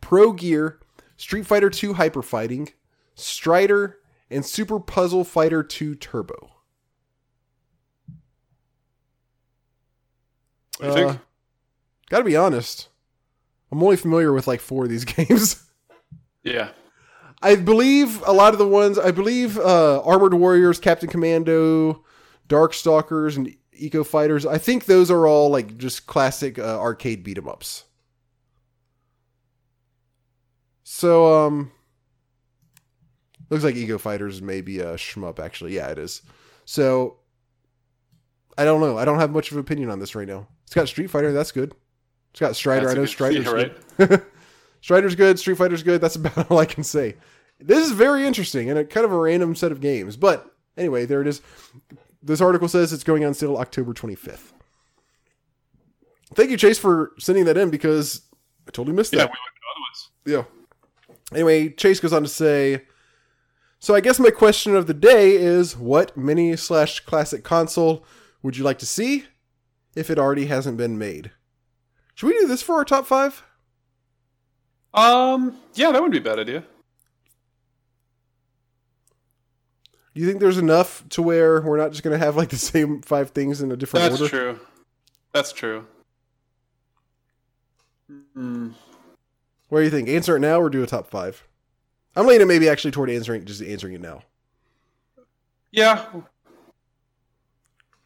Progear, Street Fighter 2 Hyper Fighting, Strider, and Super Puzzle Fighter 2 Turbo. What do you Uh, think? Gotta be honest. I'm only familiar with like four of these games. Yeah. I believe a lot of the ones, I believe uh, Armored Warriors, Captain Commando, Darkstalkers, and Eco Fighters, I think those are all like just classic uh, arcade beat 'em ups. So, um, looks like Eco Fighters may be a shmup, actually. Yeah, it is. So, I don't know. I don't have much of an opinion on this right now. It's got Street Fighter, that's good. It's got Strider. That's I know good- Strider's yeah, good. Strider's good, Street Fighter's good. That's about all I can say. This is very interesting and a kind of a random set of games. But anyway, there it is. This article says it's going on sale October 25th. Thank you, Chase, for sending that in because I totally missed Yeah, that. we. Yeah. Anyway, Chase goes on to say, so I guess my question of the day is, what mini slash classic console would you like to see if it already hasn't been made? Should we do this for our top five? Um, yeah, that wouldn't be a bad idea. Do you think there's enough to where we're not just going to have like the same five things in a different order? That's order? true. That's true. Mm, What do you think? Answer it now or do a top five? I'm leaning maybe actually toward answering just answering it now. yeah.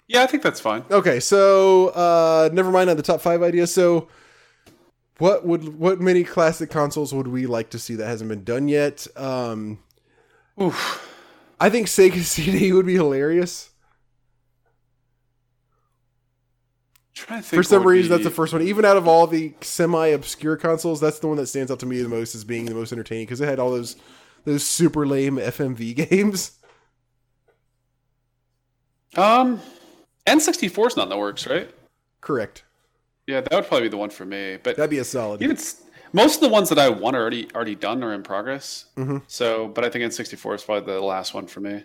Yeah, I think that's fine. Okay, so uh never mind on the top five ideas. So what would what many classic consoles would we like to see that hasn't been done yet? Um Oof. I think Sega CD would be hilarious. trying to think For some reason, that's the first one. Even out of all the semi-obscure consoles, that's the one that stands out to me the most as being the most entertaining because it had all those those super lame FMV games. Um, N64 is not in the works, right? Correct. Yeah, that would probably be the one for me. But That'd be a solid. even s- most of the ones that I want are already already done or in progress. Mhm. So, but I think N64 is probably the last one for me. At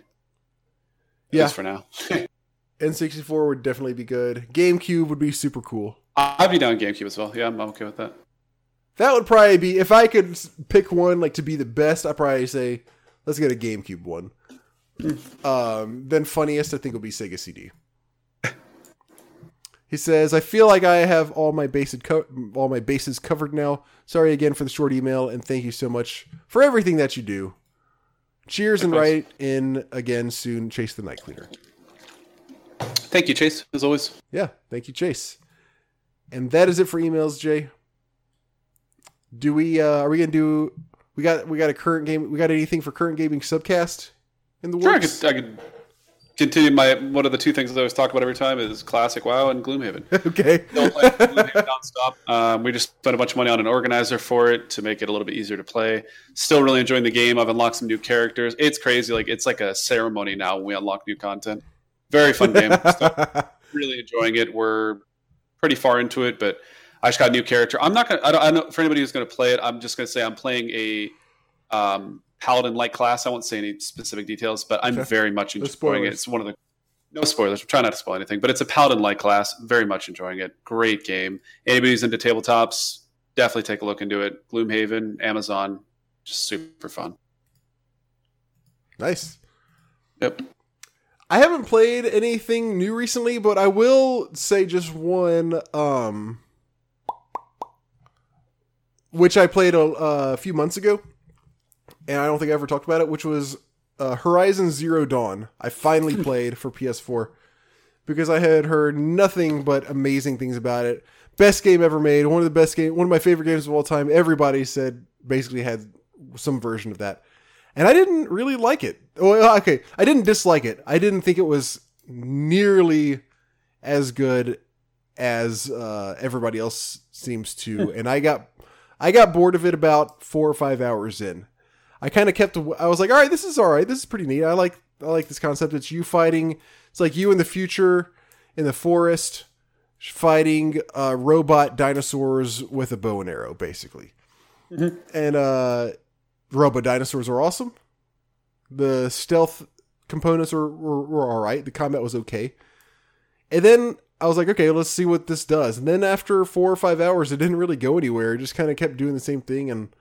Yeah. least for now. N64 would definitely be good. GameCube would be super cool. I'd be down GameCube as well. Yeah, I'm okay with that. That would probably be if I could pick one like to be the best. I'd probably say let's get a GameCube one. um, then funniest I think will be Sega CD. He says, "I feel like I have all my basic co- all my bases covered now. Sorry again for the short email, and thank you so much for everything that you do. Cheers and write in again soon. Chase the night cleaner. Thank you, Chase, as always. Yeah, thank you, Chase. And that is it for emails, Jay. Do we? Uh, are we gonna do? We got we got a current game. We got anything for current gaming subcast in the Sure, I works? could, I could continue my one of the two things that I always talk about every time is classic WoW and Gloomhaven. okay. Still playing Gloomhaven nonstop. Um, we just spent a bunch of money on an organizer for it to make it a little bit easier to play. Still really enjoying the game. I've unlocked some new characters. It's crazy. Like it's like a ceremony now when we unlock new content. Very fun game. Still really enjoying it. We're pretty far into it, but I just got a new character. I'm not gonna. I don't. I know for anybody who's gonna play it. I'm just gonna say I'm playing a um, paladin like class. I won't say any specific details, but I'm Okay. very much enjoying it. It's one of the no spoilers. We're trying not to spoil anything, but it's a paladin like class. Very much enjoying it. Great game. Anybody who's into tabletops, definitely take a look into it. Gloomhaven, Amazon, just super fun. nice. Yep. I haven't played anything new recently, but I will say just one, um, which I played a, a few months ago, and I don't think I ever talked about it, which was uh, Horizon Zero Dawn. I finally played for PS4 because I had heard nothing but amazing things about it. Best game ever made, one of the best game, one of my favorite games of all time. Everybody said basically had some version of that and I didn't really like it. Well, okay, I didn't dislike it. I didn't think it was nearly as good as uh, everybody else seems to, and I got I got bored of it about four or five hours in. I kind of kept. I was like, all right, this is all right. This is pretty neat. I like I like this concept. It's you fighting. It's like you in the future in the forest fighting uh, robot dinosaurs with a bow and arrow, basically. And uh, Robo dinosaurs are awesome. The stealth components were, were, were all right. The combat was okay. And then I was like, okay, let's see what this does. And then after four or five hours, it didn't really go anywhere. It just kind of kept doing the same thing. And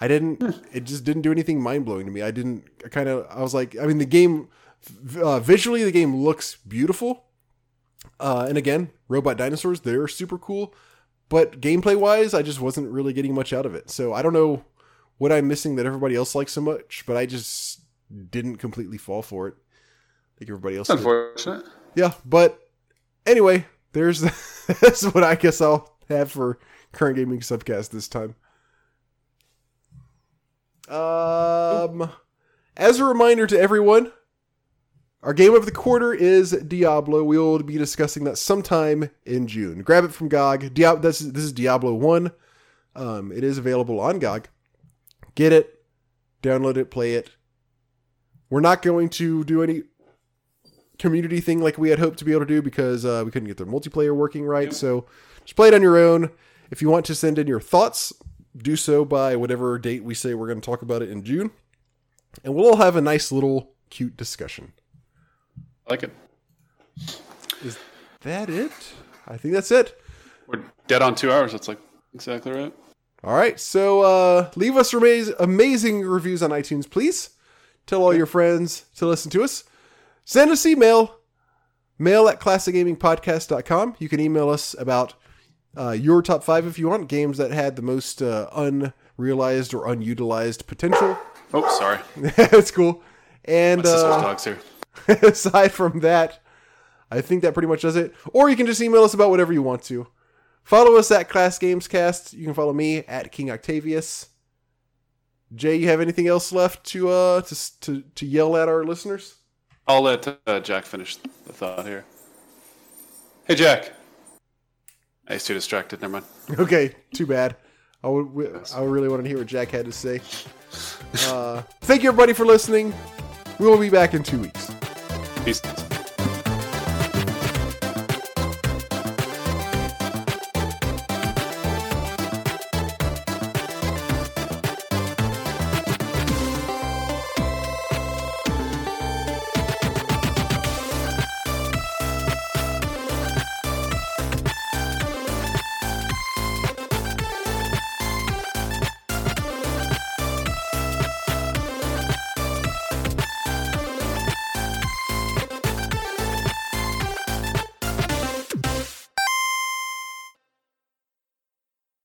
I didn't, it just didn't do anything mind blowing to me. I didn't, I kind of, I was like, I mean, the game, uh, visually, the game looks beautiful. Uh, and again, robot dinosaurs, they're super cool. But gameplay wise, I just wasn't really getting much out of it. So I don't know what I'm missing that everybody else likes so much, but I just didn't completely fall for it like everybody else It's did. Yeah, but anyway, there's that's what I guess I'll have for current gaming subcast this time. Um, as a reminder to everyone, our game of the quarter is Diablo. We will be discussing that sometime in June. Grab it from GOG. Diab- this, is, this is Diablo 1. Um, it is available on GOG. Get it, download it, play it. We're not going to do any community thing like we had hoped to be able to do because uh, we couldn't get the multiplayer working right. So just play it on your own. If you want to send in your thoughts, do so by whatever date we say we're going to talk about it in June. And we'll all have a nice little cute discussion. I like it. Is That it? I think that's it. We're dead on two hours. That's like exactly right. All right. So uh, leave us amaz- amazing reviews on iTunes, please. Tell all your friends to listen to us. Send us email, mail at classicgamingpodcast.com. You can email us about uh, your top five if you want, games that had the most uh, unrealized or unutilized potential. Oh, sorry. That's cool. And My sister's uh, dog's here. aside from that, I think that pretty much does it. Or you can just email us about whatever you want to. Follow us at Class Games Cast. You can follow me at King Octavius. Jay, you have anything else left to uh to to, to yell at our listeners? I'll let uh, Jack finish the thought here. Hey, Jack. Ah, He's too distracted. Never mind. Okay, too bad. I would I really want to hear what Jack had to say. Uh, thank you everybody for listening. We will be back in two weeks.